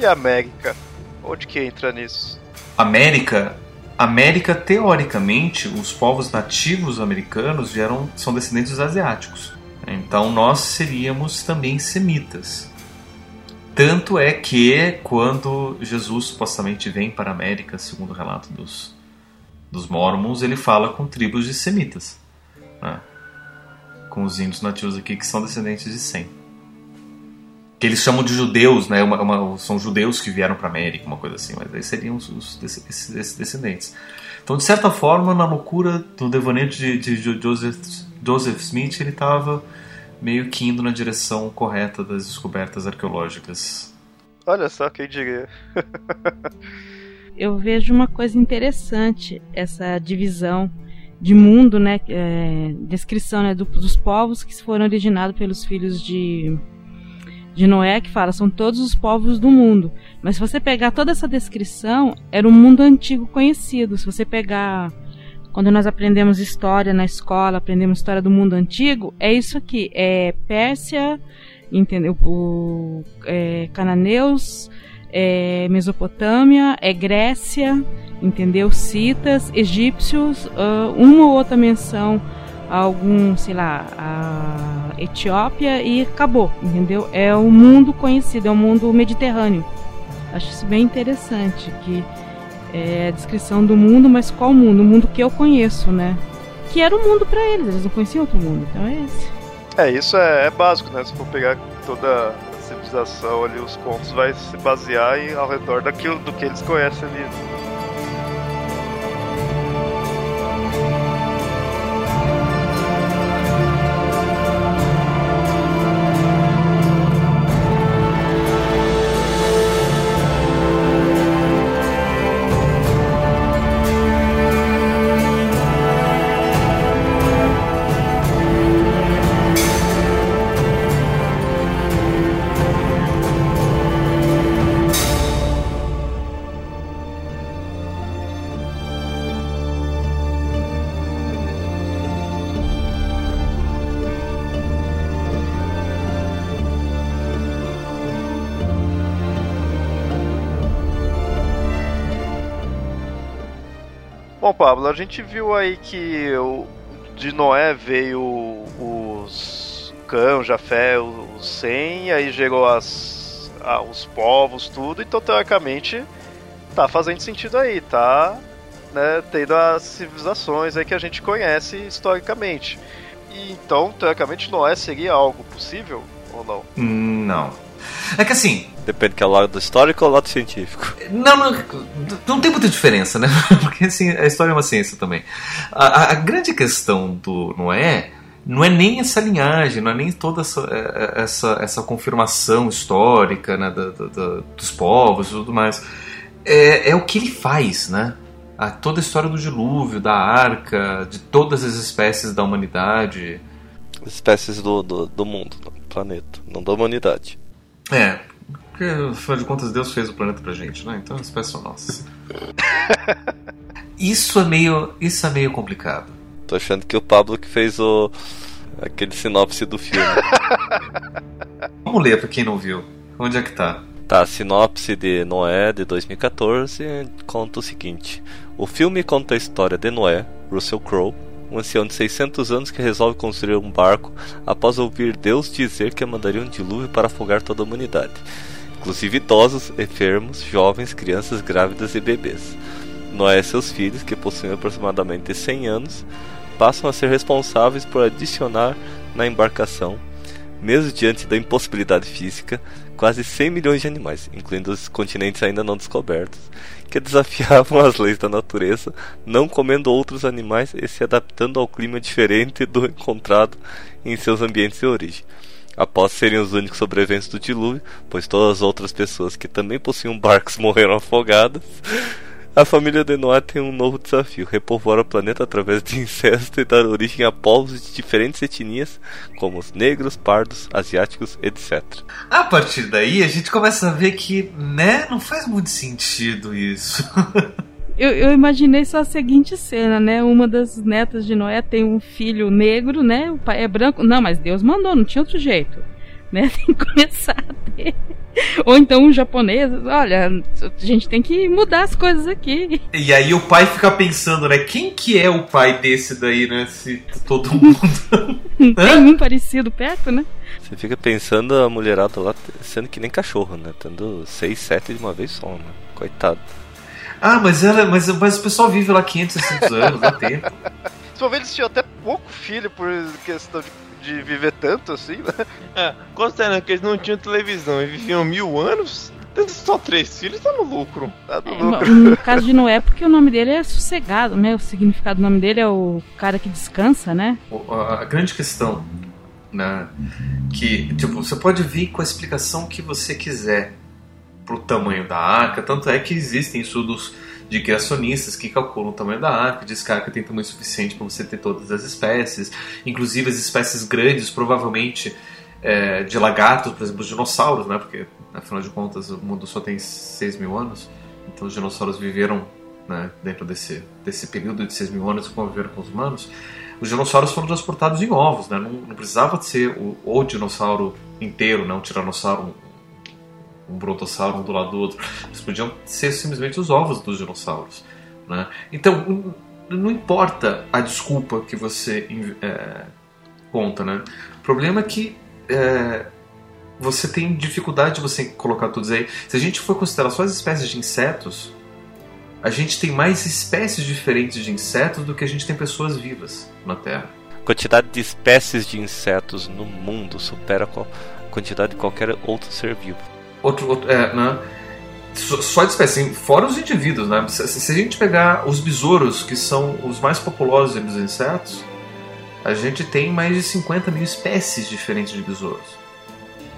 e a América? Onde que entra nisso? América América, teoricamente, os povos nativos americanos vieram, são descendentes asiáticos. Então nós seríamos também semitas. Tanto é que quando Jesus supostamente vem para a América, segundo o relato dos, dos mormons, ele fala com tribos de semitas. Né? Com os índios nativos aqui que são descendentes de Sem que eles chamam de judeus, né? Uma, uma, são judeus que vieram para a América, uma coisa assim, mas aí seriam os, os, esses, descendentes. Então, de certa forma, na loucura do devaneio de, de Joseph, Joseph Smith, ele estava meio que indo na direção correta das descobertas arqueológicas. Olha só, quem diria. Eu vejo uma coisa interessante, essa divisão de mundo, né? É, descrição né, do, dos povos que foram originados pelos filhos de de Noé que fala são todos os povos do mundo. Mas se você pegar toda essa descrição, era o um mundo antigo conhecido. Se você pegar quando nós aprendemos história na escola, aprendemos história do mundo antigo, é isso aqui, é Pérsia, entendeu? O, é, cananeus, é Mesopotâmia, é Grécia, entendeu? Citas, egípcios, uh, uma ou outra menção algum, sei lá, a Etiópia e acabou, entendeu? É o mundo conhecido, é o mundo mediterrâneo. Acho isso bem interessante, que é a descrição do mundo, mas qual mundo? O mundo que eu conheço, né? Que era o mundo para eles, eles não conheciam outro mundo, então é esse. É, isso é, é básico, né? Se for pegar toda a civilização ali, os contos vai se basear em, ao redor daquilo do que eles conhecem ali. A gente viu aí que o, de Noé veio os Cão, Jafé, os Sem, aí chegou as, os povos, tudo, então teoricamente tá fazendo sentido aí, tá né, tendo as civilizações aí que a gente conhece historicamente. E então, teoricamente, Noé seria algo possível ou não? Não. É que assim. Depende que é o lado histórico ou o lado científico. Não, não, não tem muita diferença, né? Porque assim, a história é uma ciência também. A, a, grande questão do Noé não é nem essa linhagem, não é nem toda essa, é, é, essa, essa confirmação histórica né, da, da, dos povos e tudo mais. É, é o que ele faz, né? A, toda a história do dilúvio, da arca, de todas as espécies da humanidade. Espécies do, do, do mundo, do planeta, não da humanidade. É, porque afinal de contas Deus fez o planeta pra gente, né? Então as espécies são nossas. isso é meio. Isso é meio complicado. Tô achando que o Pablo que fez o. aquele sinopse do filme. Vamos ler pra quem não viu. Onde é que tá? Tá, sinopse de Noé de 2014 conta o seguinte: O filme conta a história de Noé, Russell Crowe, um ancião de 600 anos que resolve construir um barco após ouvir Deus dizer que mandaria um dilúvio para afogar toda a humanidade, inclusive idosos, enfermos, jovens, crianças grávidas e bebês. Noé e seus filhos, que possuem aproximadamente 100 anos, passam a ser responsáveis por adicionar na embarcação, mesmo diante da impossibilidade física, quase 100 milhões de animais, incluindo os continentes ainda não descobertos, que desafiavam as leis da natureza, não comendo outros animais e se adaptando ao clima diferente do encontrado em seus ambientes de origem. Após serem os únicos sobreviventes do dilúvio, pois todas as outras pessoas que também possuíam barcos morreram afogadas, a família de Noé tem um novo desafio: repovoar o planeta através de incesto e dar origem a povos de diferentes etnias, como os negros, pardos, asiáticos, etc. A partir daí, a gente começa a ver que, né, não faz muito sentido isso. Eu, eu, imaginei só a seguinte cena, né? Uma das netas de Noé tem um filho negro, né? O pai é branco. Não, mas Deus mandou, não tinha outro jeito. Né? Tem que começar a ter ou então um japonês, olha, a gente tem que mudar as coisas aqui. E aí o pai fica pensando, né? Quem que é o pai desse daí, né? Se todo mundo. tem um parecido perto, né? Você fica pensando a mulherada lá sendo que nem cachorro, né? Tendo seis, sete de uma vez só, né? Coitado. Ah, mas ela, mas, mas o pessoal vive lá 500, 600 anos, dá tempo. Se for ver, eles tinham até pouco filho por questão de de viver tanto assim, né? É, considerando que eles não tinham televisão e viviam mil anos, tendo só três filhos, tá no lucro. Tá no, é, lucro. no caso de Noé, porque o nome dele é sossegado, né? O significado do nome dele é o cara que descansa, né? A grande questão, né? Que, tipo, você pode vir com a explicação que você quiser pro tamanho da arca, tanto é que existem estudos de criacionistas que calculam o tamanho da arca, diz que a arca tem tamanho suficiente para você ter todas as espécies, inclusive as espécies grandes, provavelmente é, de lagartos, por exemplo, os dinossauros, né? Porque afinal de contas o mundo só tem 6 mil anos, então os dinossauros viveram né, dentro desse, desse período de 6 mil anos e conviveram com os humanos. Os dinossauros foram transportados em ovos, né? não, não precisava ser o, o dinossauro inteiro, né? um tiranossauro, um brontossauro um do lado do outro. Eles podiam ser simplesmente os ovos dos dinossauros. Né? Então, não importa a desculpa que você é, conta, né? O problema é que é, você tem dificuldade de você colocar tudo aí. Se a gente for considerar só as espécies de insetos, a gente tem mais espécies diferentes de insetos do que a gente tem pessoas vivas na Terra. A quantidade de espécies de insetos no mundo supera a quantidade de qualquer outro ser vivo. Outro, outro é, né? Só de espécie, fora os indivíduos, né? Se, se, a gente pegar os besouros, que são os mais populosos dos insetos, a gente tem mais de 50 mil espécies diferentes de besouros.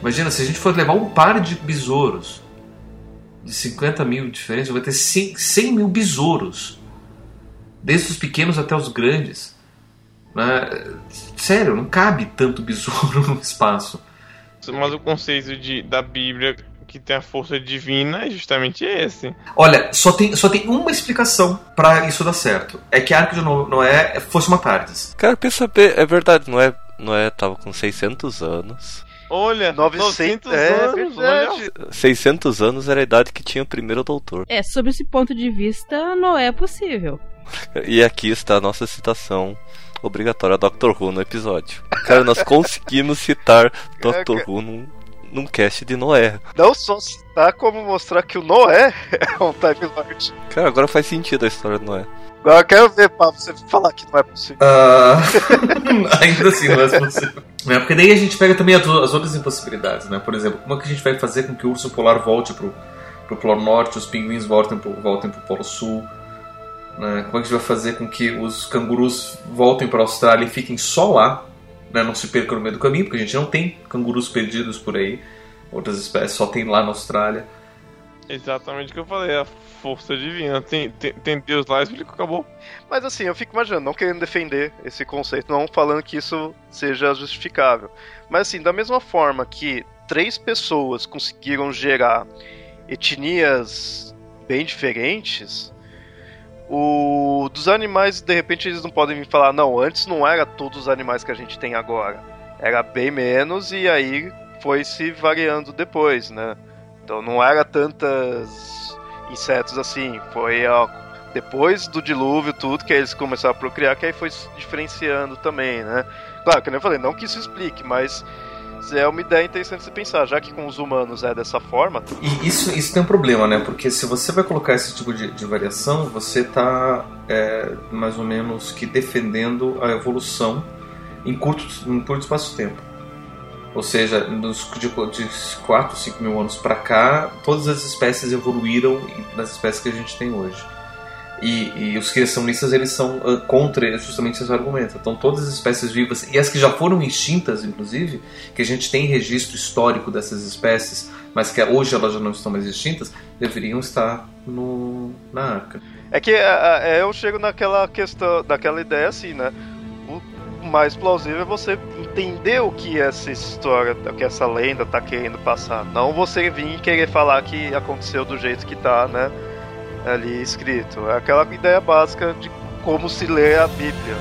Imagina, se a gente for levar um par de besouros de 50 mil diferentes, vai ter 100, 100 mil besouros. Desde os pequenos até os grandes. Né? Sério, não cabe tanto besouro no espaço. Mas o conceito de, da Bíblia que tem a força divina é justamente esse. Olha, só tem, só tem uma explicação para isso dar certo. É que a Arca de Noé fosse uma Tardes. Cara, pensa bem, é verdade, Noé, Noé tava com 600 anos. Olha, 900, 900 é, anos, olha. 600 anos era a idade que tinha o primeiro doutor. É, sob esse ponto de vista, Noé é possível. E aqui está a nossa citação obrigatória Dr. Who no episódio. Cara, nós conseguimos citar Dr. Who num, num cast de Noé. Não só citar, como mostrar que o Noé é um Time Lord. Cara, agora faz sentido a história do Noé. Agora eu quero ver pra você falar que não é possível. Ah, ainda assim não é possível. É, porque daí a gente pega também as as outras impossibilidades, né? Por exemplo, como é que a gente vai fazer com que o urso polar volte pro, pro Polo Norte, os pinguins voltem pro, voltem pro Polo Sul? Né? Como é que a gente vai fazer com que os cangurus voltem para a Austrália e fiquem só lá? Né? Não se percam no meio do caminho, porque a gente não tem cangurus perdidos por aí. Outras espécies só tem lá na Austrália. Exatamente o que eu falei, a força divina. Tem, tem, tem Deus lá, explica, acabou. Mas assim, eu fico imaginando, não querendo defender esse conceito, não falando que isso seja justificável. Mas assim, da mesma forma que três pessoas conseguiram gerar etnias bem diferentes, o dos animais, de repente, eles não podem me falar, não, antes não era todos os animais que a gente tem agora. Era bem menos e aí foi se variando depois, né? Então não era tantas insetos assim. Foi ó, depois do dilúvio, tudo, que eles começaram a procriar, que aí foi se diferenciando também, né? Claro, que eu falei, não que isso explique, mas é uma ideia interessante de pensar, já que com os humanos é dessa forma. E isso, isso tem um problema, né? Porque se você vai colocar esse tipo de, de variação, você está é, mais ou menos que defendendo a evolução em curto, em curto espaço de tempo. Ou seja, nos, de, de 4, 5 mil anos para cá, todas as espécies evoluíram nas espécies que a gente tem hoje. E, e os criacionistas eles são uh, contra justamente esse argumento. Então, todas as espécies vivas, e as que já foram extintas, inclusive, que a gente tem registro histórico dessas espécies, mas que hoje elas já não estão mais extintas, deveriam estar no, na arca. É que é, eu chego naquela questão, naquela ideia assim, né? O mais plausível é você entender o que essa história, o que essa lenda tá querendo passar. Não você vir querer falar que aconteceu do jeito que tá, né? Ali escrito. É aquela ideia básica de como se lê a Bíblia.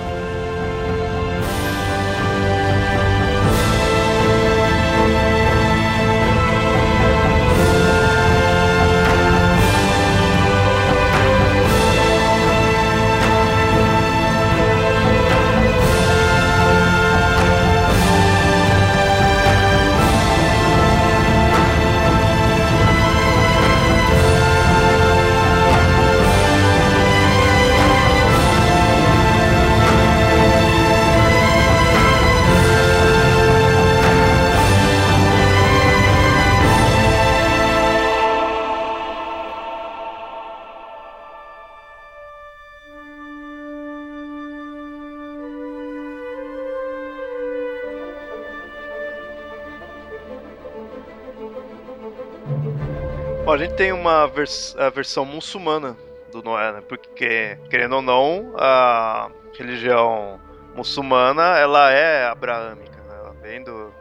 A gente tem uma vers a versão muçulmana do Noé, né? Porque, querendo ou não, a religião muçulmana, ela é abraâmica, né? Ela vem do,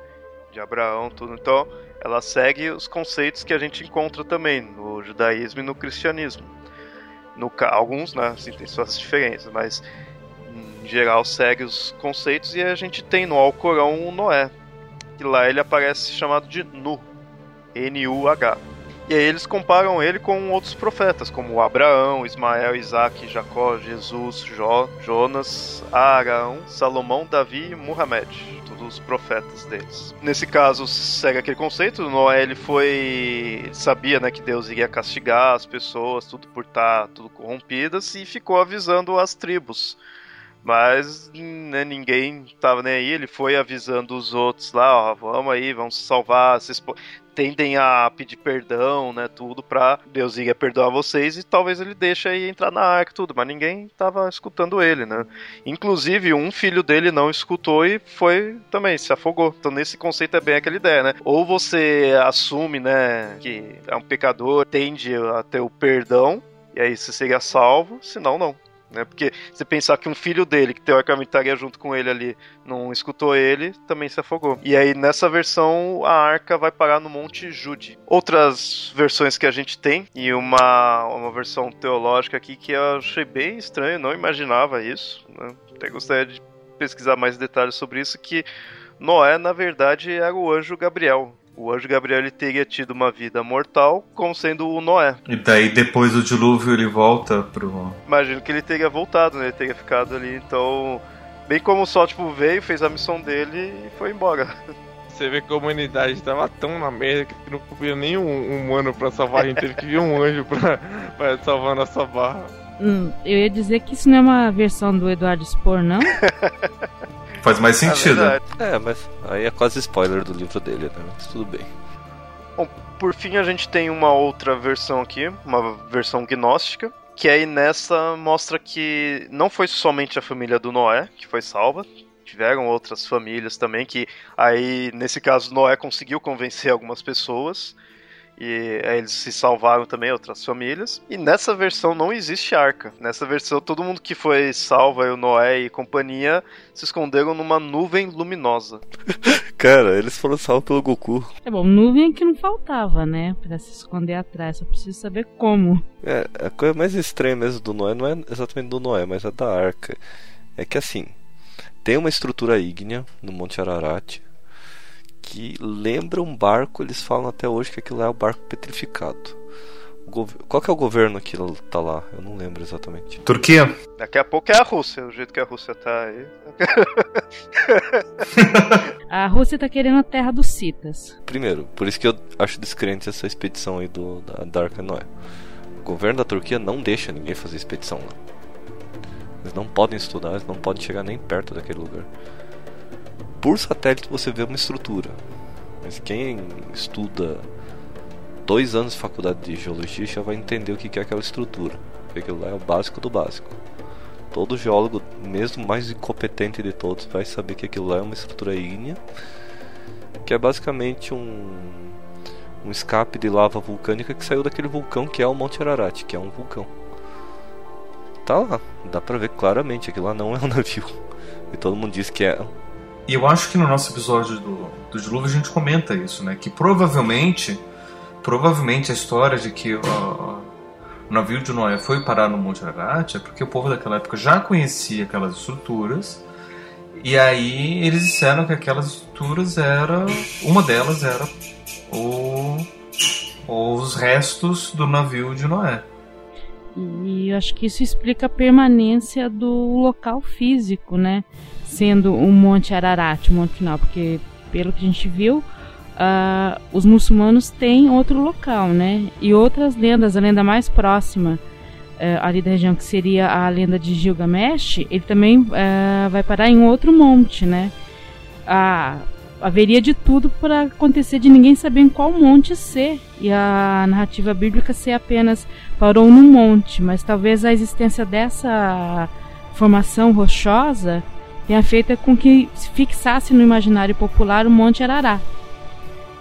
de Abraão, tudo. Então, ela segue os conceitos que a gente encontra também no judaísmo e no cristianismo. No, alguns, né, assim, tem suas diferenças, mas em geral segue os conceitos e a gente tem no Alcorão o Noé, que lá ele aparece chamado de Nu, N-U-H. E aí eles comparam ele com outros profetas, como Abraão, Ismael, Isaac, Jacó, Jesus, Jó, Jonas, Arão, Salomão, Davi e Muhammad. Todos os profetas deles. Nesse caso, segue aquele conceito, Noé ele foi. Ele sabia né, que Deus iria castigar as pessoas, tudo por estar tudo corrompidas, e ficou avisando as tribos. Mas né, ninguém tava nem aí, ele foi avisando os outros lá, ó, vamos aí, vamos salvar, vocês tendem a pedir perdão, né, tudo pra Deus ir perdoar vocês e talvez ele deixe aí entrar na arca tudo, mas ninguém tava escutando ele, né. Inclusive, um filho dele não escutou e foi também, se afogou. Então nesse conceito é bem aquela ideia, né. Ou você assume, né, que é um pecador, tende a ter o perdão, e aí você seria salvo, senão não né? Porque você pensar que um filho dele, que teoricamente estaria junto com ele ali, não escutou ele, também se afogou. E aí nessa versão a arca vai parar no Monte Jude. Outras versões que a gente tem e uma, uma versão teológica aqui que eu achei bem estranho, não imaginava isso. Né? Até gostaria de pesquisar mais detalhes sobre isso que Noé na verdade era o anjo Gabriel. O anjo Gabriel ele teria tido uma vida mortal, como sendo o Noé. E daí depois do dilúvio ele volta pro. Imagino que ele teria voltado, né? Ele teria ficado ali, então. Bem como só, tipo, veio, fez a missão dele e foi embora. Você vê que a humanidade tava tão na merda que não havia nenhum humano pra salvar a gente, teve que vir um anjo pra, pra salvar a nossa barra. Hum, eu ia dizer que isso não é uma versão do Eduardo Spor, não? Faz mais sentido. É, É, mas aí é quase spoiler do livro dele, né? Mas tudo bem. Bom, por fim a gente tem uma outra versão aqui, uma versão gnóstica, que aí nessa mostra que não foi somente a família do Noé que foi salva, tiveram outras famílias também que aí nesse caso Noé conseguiu convencer algumas pessoas e aí eles se salvaram também outras famílias. E nessa versão não existe arca. Nessa versão todo mundo que foi salvo, aí o Noé e companhia, se esconderam numa nuvem luminosa. Cara, eles foram salvos pelo Goku. É bom, nuvem é que não faltava, né? Pra se esconder atrás, só preciso saber como. É, a coisa mais estranha mesmo do Noé não é exatamente do Noé, mas é da arca. É que assim, tem uma estrutura ígnea no Monte Ararat que lembra um barco, eles falam até hoje que aquilo é o barco petrificado. Qual que é o governo que tá lá? Eu não lembro exatamente. Turquia? Daqui a pouco é a Rússia, o jeito que a Rússia tá aí. A Rússia tá querendo a terra dos citas. Primeiro, por isso que eu acho descrente essa expedição aí do, da, da Arca Noé. O governo da Turquia não deixa ninguém fazer expedição lá. Eles não podem estudar, eles não podem chegar nem perto daquele lugar. Por satélite você vê uma estrutura. Mas quem estuda dois anos de faculdade de geologia já vai entender o que é aquela estrutura. Porque aquilo lá é o básico do básico. Todo geólogo, mesmo mais incompetente de todos, vai saber que aquilo lá é uma estrutura ígnea que é basicamente um, um escape de lava vulcânica que saiu daquele vulcão que é o Monte Ararat, que é um vulcão. Tá lá, dá pra ver claramente, aquilo lá não é um navio. E todo mundo diz que é. E eu acho que no nosso episódio do, do dilúvio a gente comenta isso, né? Que provavelmente, provavelmente a história de que ó, o navio de Noé foi parar no Monte Ararat é porque o povo daquela época já conhecia aquelas estruturas e aí eles disseram que aquelas estruturas era uma delas era o, os restos do navio de Noé. E acho que isso explica a permanência do local físico, né? Sendo um Monte Ararat, um monte final, porque pelo que a gente viu, ah, os muçulmanos têm outro local, né? E outras lendas, a lenda mais próxima eh, ali da região, que seria a lenda de Gilgamesh, ele também eh, vai parar em outro monte, né? Ah, haveria de tudo para acontecer de ninguém saber em qual monte ser. E a narrativa bíblica ser apenas parou num monte, mas talvez a existência dessa formação rochosa tenha feito com que se fixasse no imaginário popular o Monte Arará,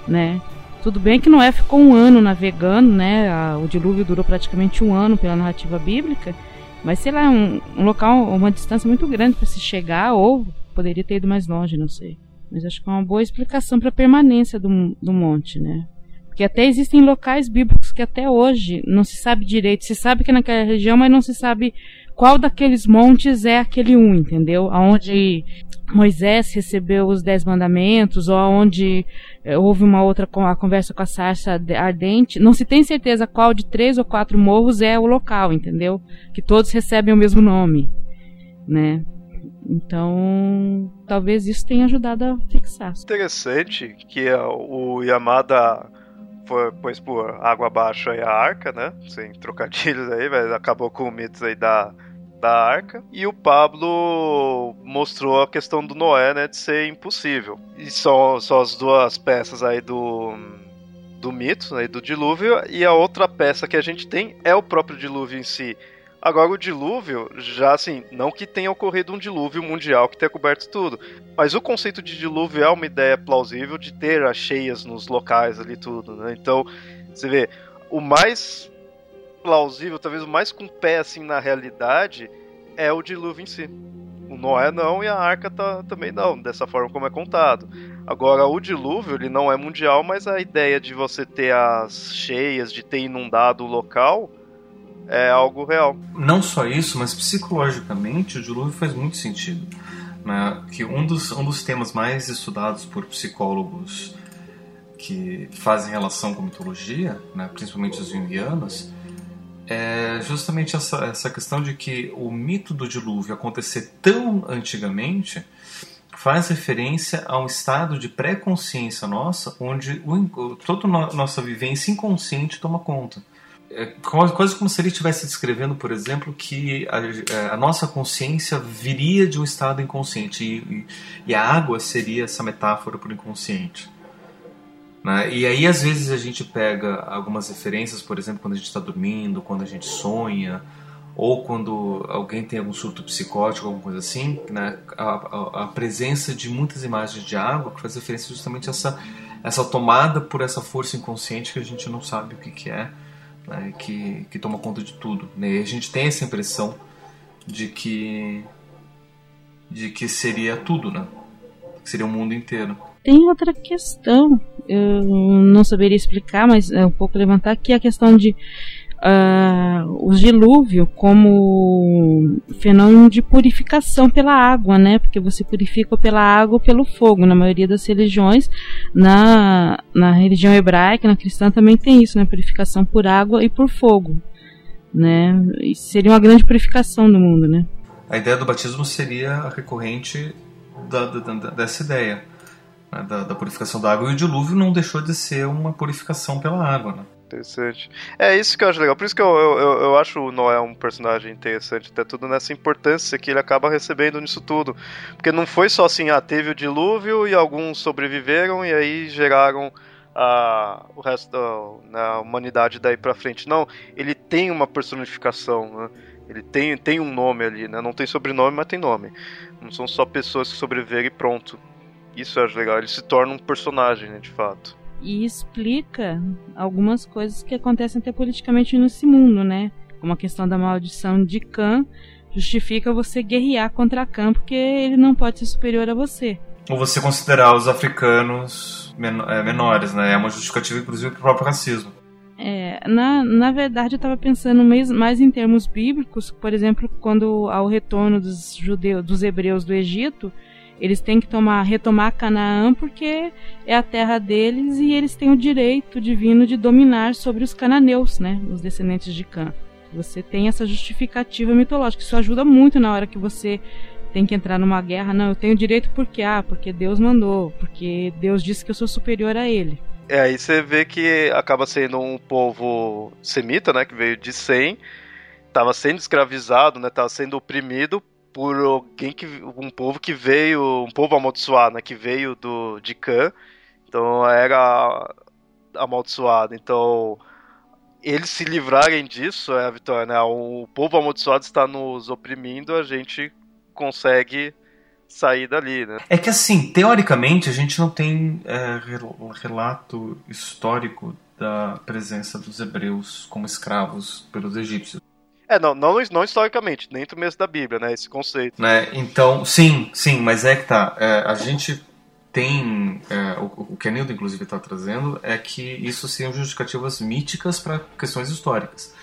né? Tudo bem que Noé ficou um ano navegando, né? O dilúvio durou praticamente um ano pela narrativa bíblica, mas sei lá, um, um local, uma distância muito grande para se chegar, ou poderia ter ido mais longe, não sei. Mas acho que é uma boa explicação para a permanência do, do monte, né? Porque até existem locais bíblicos que até hoje não se sabe direito. Se sabe que é naquela região, mas não se sabe qual daqueles montes é aquele um, entendeu? Aonde Moisés recebeu os dez mandamentos, ou aonde eh, houve uma outra a conversa com a sarça arde- ardente. Não se tem certeza qual de três ou quatro morros é o local, entendeu? Que todos recebem o mesmo nome, né? Então, talvez isso tenha ajudado a fixar. Interessante que é o Yamada foi, pôs por água abaixo aí a arca, né? Sem trocadilhos aí, mas acabou com o mito aí da, da arca. E o Pablo mostrou a questão do Noé, né? De ser impossível. E são, são as duas peças aí do, do mito, né, do dilúvio. E a outra peça que a gente tem é o próprio dilúvio em si. Agora, o dilúvio, já assim, não que tenha ocorrido um dilúvio mundial que tenha coberto tudo, mas o conceito de dilúvio é uma ideia plausível de ter as cheias nos locais ali tudo, né? Então, você vê, o mais plausível, talvez o mais com pé assim na realidade, é o dilúvio em si. O Noé não e a arca tá, também não, dessa forma como é contado. Agora, o dilúvio, ele não é mundial, mas a ideia de você ter as cheias, de ter inundado o local, é algo real. Não só isso, mas psicologicamente o dilúvio faz muito sentido. Né? Que um dos, um dos temas mais estudados por psicólogos que fazem relação com mitologia, né, principalmente os jungianos, é justamente essa, essa questão de que o mito do dilúvio acontecer tão antigamente faz referência a um estado de pré-consciência nossa, onde o, toda a nossa vivência inconsciente toma conta. É quase como se ele estivesse descrevendo, por exemplo, que a, é, a, nossa consciência viria de um estado inconsciente e, e, a água seria essa metáfora para o inconsciente. Né? E aí, às vezes, a gente pega algumas referências, por exemplo, quando a gente está dormindo, quando a gente sonha, ou quando alguém tem algum surto psicótico, alguma coisa assim, né? a, a, a presença de muitas imagens de água que faz referência justamente a essa, essa tomada por essa força inconsciente que a gente não sabe o que, que é, né? que, que toma conta de tudo. Né? E a gente tem essa impressão de que de que seria tudo, né? Que seria o mundo inteiro. Tem outra questão eu não saberia explicar, mas é um pouco levantar aqui a questão de uh, o dilúvio como fenômeno de purificação pela água, né? Porque você purifica pela água ou pelo fogo. Na maioria das religiões, na, na religião hebraica, na cristã também tem isso, né? Purificação por água e por fogo, né? Seria uma grande purificação do mundo, né? A ideia do batismo seria recorrente da, da, da, dessa ideia né, da, da, purificação da água. E o dilúvio não deixou de ser uma purificação pela água, né? Interessante. É isso que eu acho legal. Por isso que eu, eu, eu acho o Noé um personagem interessante, até tudo nessa importância que ele acaba recebendo nisso tudo. Porque não foi só assim, ah, teve o dilúvio e alguns sobreviveram e aí geraram a, o resto da né, humanidade daí pra frente. Não, ele tem uma personificação, né? Ele tem, tem um nome ali, né? Não tem sobrenome, mas tem nome. Não são só pessoas que sobreviveram e pronto. Isso eu acho legal, ele se torna um personagem, né, de fato. E explica algumas coisas que acontecem até politicamente nesse mundo, né? Como a questão da maldição de Khan justifica você guerrear contra Khan porque ele não pode ser superior a você. Ou você considerar os africanos é, menores, né? É uma justificativa, inclusive, para o próprio racismo. É, na, na verdade, eu estava pensando mais, mais em termos bíblicos, por exemplo, quando ao retorno dos judeus, dos hebreus do Egito, eles têm que tomar, retomar Canaã porque é a terra deles e eles têm o direito divino de dominar sobre os cananeus, né, os descendentes de Cã. Você tem essa justificativa mitológica. Isso ajuda muito na hora que você tem que entrar numa guerra. Não, eu tenho direito porque ah, porque Deus mandou, porque Deus disse que eu sou superior a ele. É, aí você vê que acaba sendo um povo semita, né, que veio de Sem, estava sendo escravizado, né, estava sendo oprimido por alguém que um povo que veio, um povo amaldiçoado, né, que veio do de Khan. Então era amaldiçoado. Então eles se livrarem disso é a vitória, né? O povo amaldiçoado está nos oprimindo, a gente consegue sair dali, né? É que assim, teoricamente a gente não tem é, relato histórico da presença dos hebreus como escravos pelos egípcios. É, não, não, não historicamente, dentro mesmo da Bíblia, né? Esse conceito. Né? Então, sim, sim, mas é que tá. É, a gente tem. É, o, o que a Nilda, inclusive, está trazendo é que isso são justificativas míticas para questões históricas.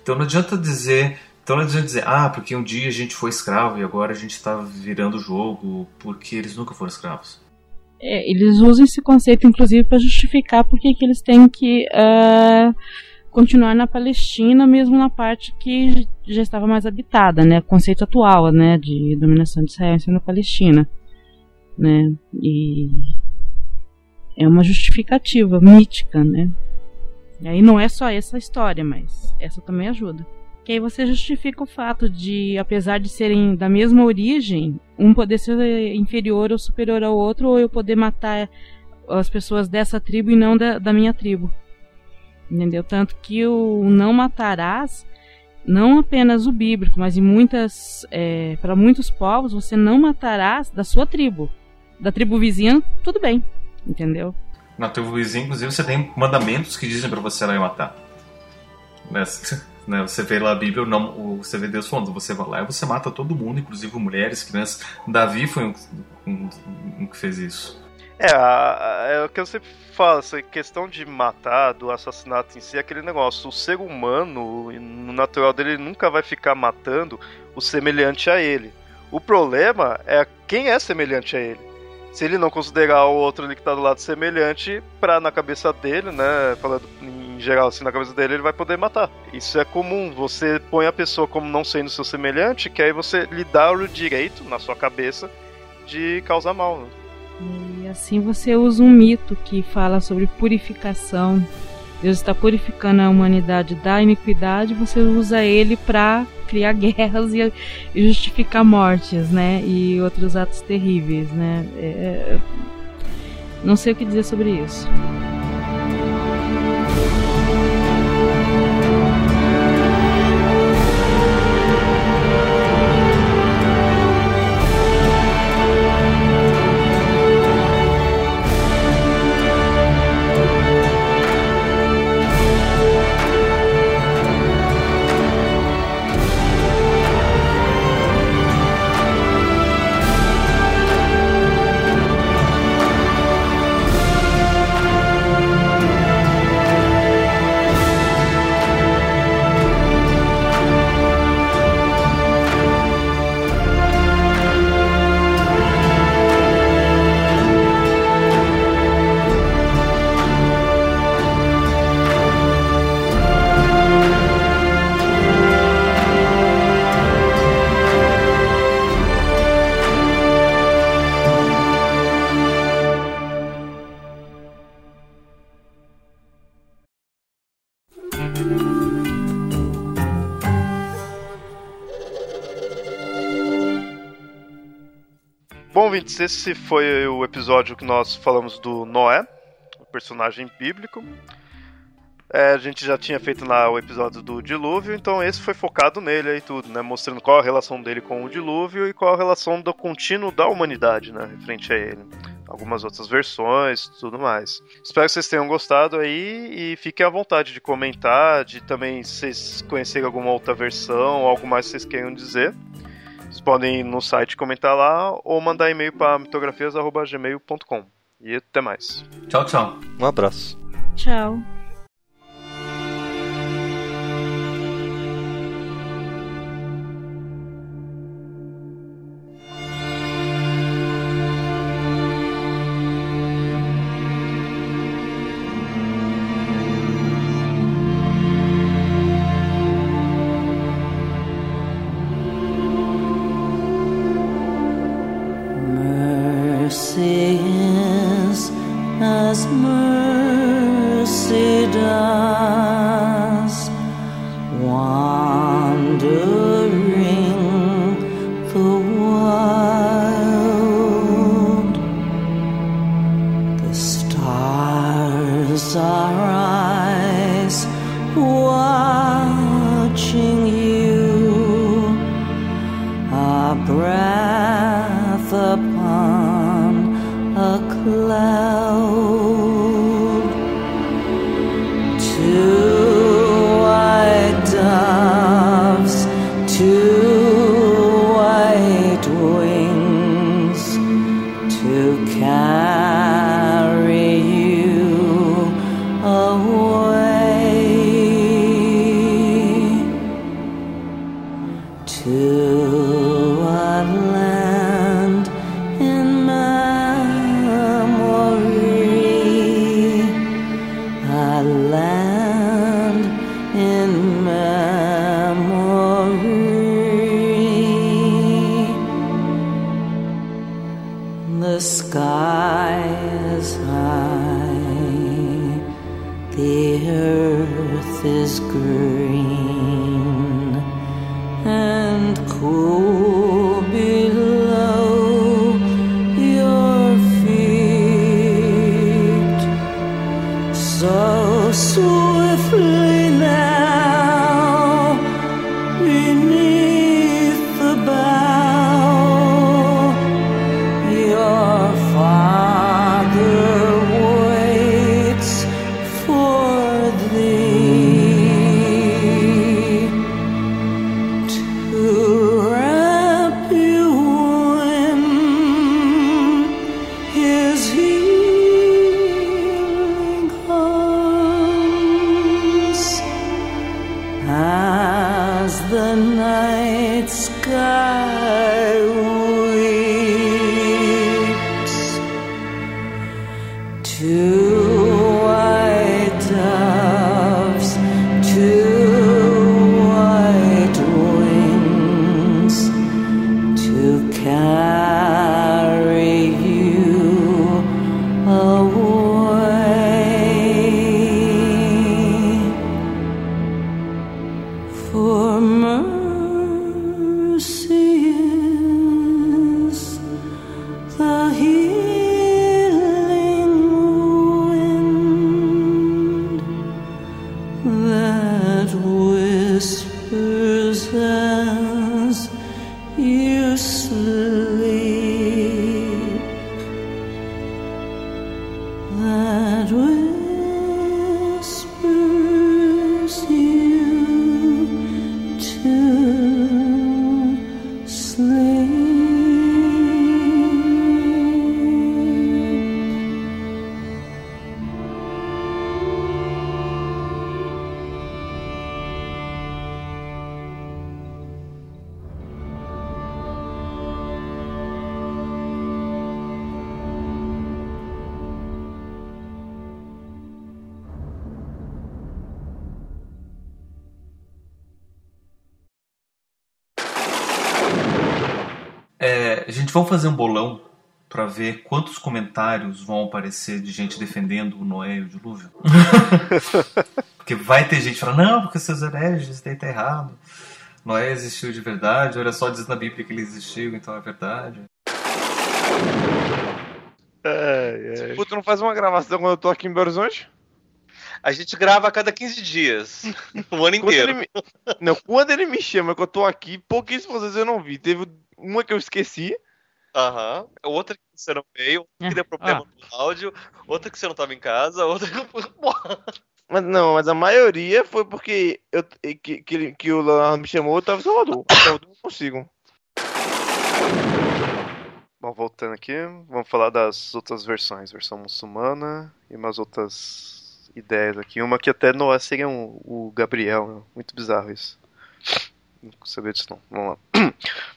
Então não adianta dizer. Então não adianta dizer, ah, porque um dia a gente foi escravo e agora a gente está virando o jogo porque eles nunca foram escravos. É, eles usam esse conceito, inclusive, para justificar porque que eles têm que. Uh continuar na Palestina, mesmo na parte que já estava mais habitada, né? O conceito atual, né, de dominação de Israel na Palestina, né? E é uma justificativa mítica, né? E aí não é só essa história, mas essa também ajuda. Que aí você justifica o fato de, apesar de serem da mesma origem, um poder ser inferior ou superior ao outro, ou eu poder matar as pessoas dessa tribo e não da, da minha tribo. Entendeu? Tanto que o não matarás, não apenas o bíblico, mas em muitas, é, para muitos povos, você não matarás da sua tribo. Da tribo vizinha, tudo bem, entendeu? Na tribo vizinha, inclusive, você tem mandamentos que dizem para você não matar. Né? né? Você vê lá a Bíblia, não, você vê Deus falando, você vai lá e você mata todo mundo, inclusive mulheres, crianças. Davi foi um, um, um que fez isso. É, é o que eu sempre falo, essa questão de matar, do assassinato em si, é aquele negócio. O ser humano, no natural dele, nunca vai ficar matando o semelhante a ele. O problema é quem é semelhante a ele. se ele não considerar o outro ali que tá do lado semelhante, pra na cabeça dele, né, falando em geral assim, na cabeça dele, ele vai poder matar. Isso é comum, você põe a pessoa como não sendo seu semelhante, que aí você lhe dá o direito, na sua cabeça, de causar mal. Né? Assim você usa um mito que fala sobre purificação. Deus está purificando a humanidade da iniquidade, você usa ele para criar guerras e justificar mortes, né? E outros atos terríveis, né? É, é... Não sei o que dizer sobre isso. Ouvintes, esse foi o episódio que nós falamos do Noé, o personagem bíblico. É, a gente já tinha feito lá o episódio do dilúvio, então esse foi focado nele e tudo, né? Mostrando qual a relação dele com o dilúvio e qual a relação do contínuo da humanidade, né? Frente a ele. Algumas outras versões tudo mais. Espero que vocês tenham gostado aí e fiquem à vontade de comentar, de também se vocês conhecerem alguma outra versão, algo mais que vocês queiram dizer. Vocês podem ir no site comentar lá ou mandar e-mail para mitografias.gmail.com. E até mais. Tchau, tchau. Um abraço. Tchau. Gente, vamos fazer um bolão pra ver quantos comentários vão aparecer de gente defendendo o Noé e o dilúvio. porque vai ter gente falando, não, porque seus hereges, isso daí tá errado. Noé existiu de verdade, olha só, diz na Bíblia que ele existiu, então é verdade. É, é. Puta, não faz uma gravação quando eu tô aqui em Belo Horizonte? A gente grava a cada 15 dias. O ano Quando inteiro. ele me... Não, quando ele me chama que eu tô aqui, pouquíssimas vezes eu não vi. Teve uma que eu esqueci. Aham. Outra que você não veio, outra que deu problema no áudio, outra que você não tava em casa, outra que. Mas não, mas a maioria foi porque eu, que, que, que o Leonardo me chamou, eu tava em Salvador. Salvador eu não consigo. Bom, voltando aqui, vamos falar das outras versões. Versão muçulmana e umas outras ideias aqui. Uma que até Noé seria um, o Gabriel, né? muito bizarro isso. Não sabia disso não. Vamos lá.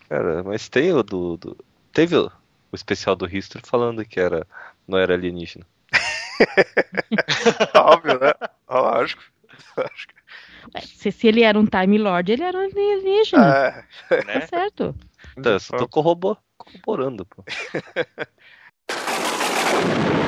Cara, mas tem o do. do- Teve o, o especial do History falando que era, não era alienígena. Óbvio, né? Lógico. Lógico. Ué, Se, se ele era um Time Lord, ele era um alienígena. É, Né? Tá certo. Então, eu só tô corrobo- corroborando, pô.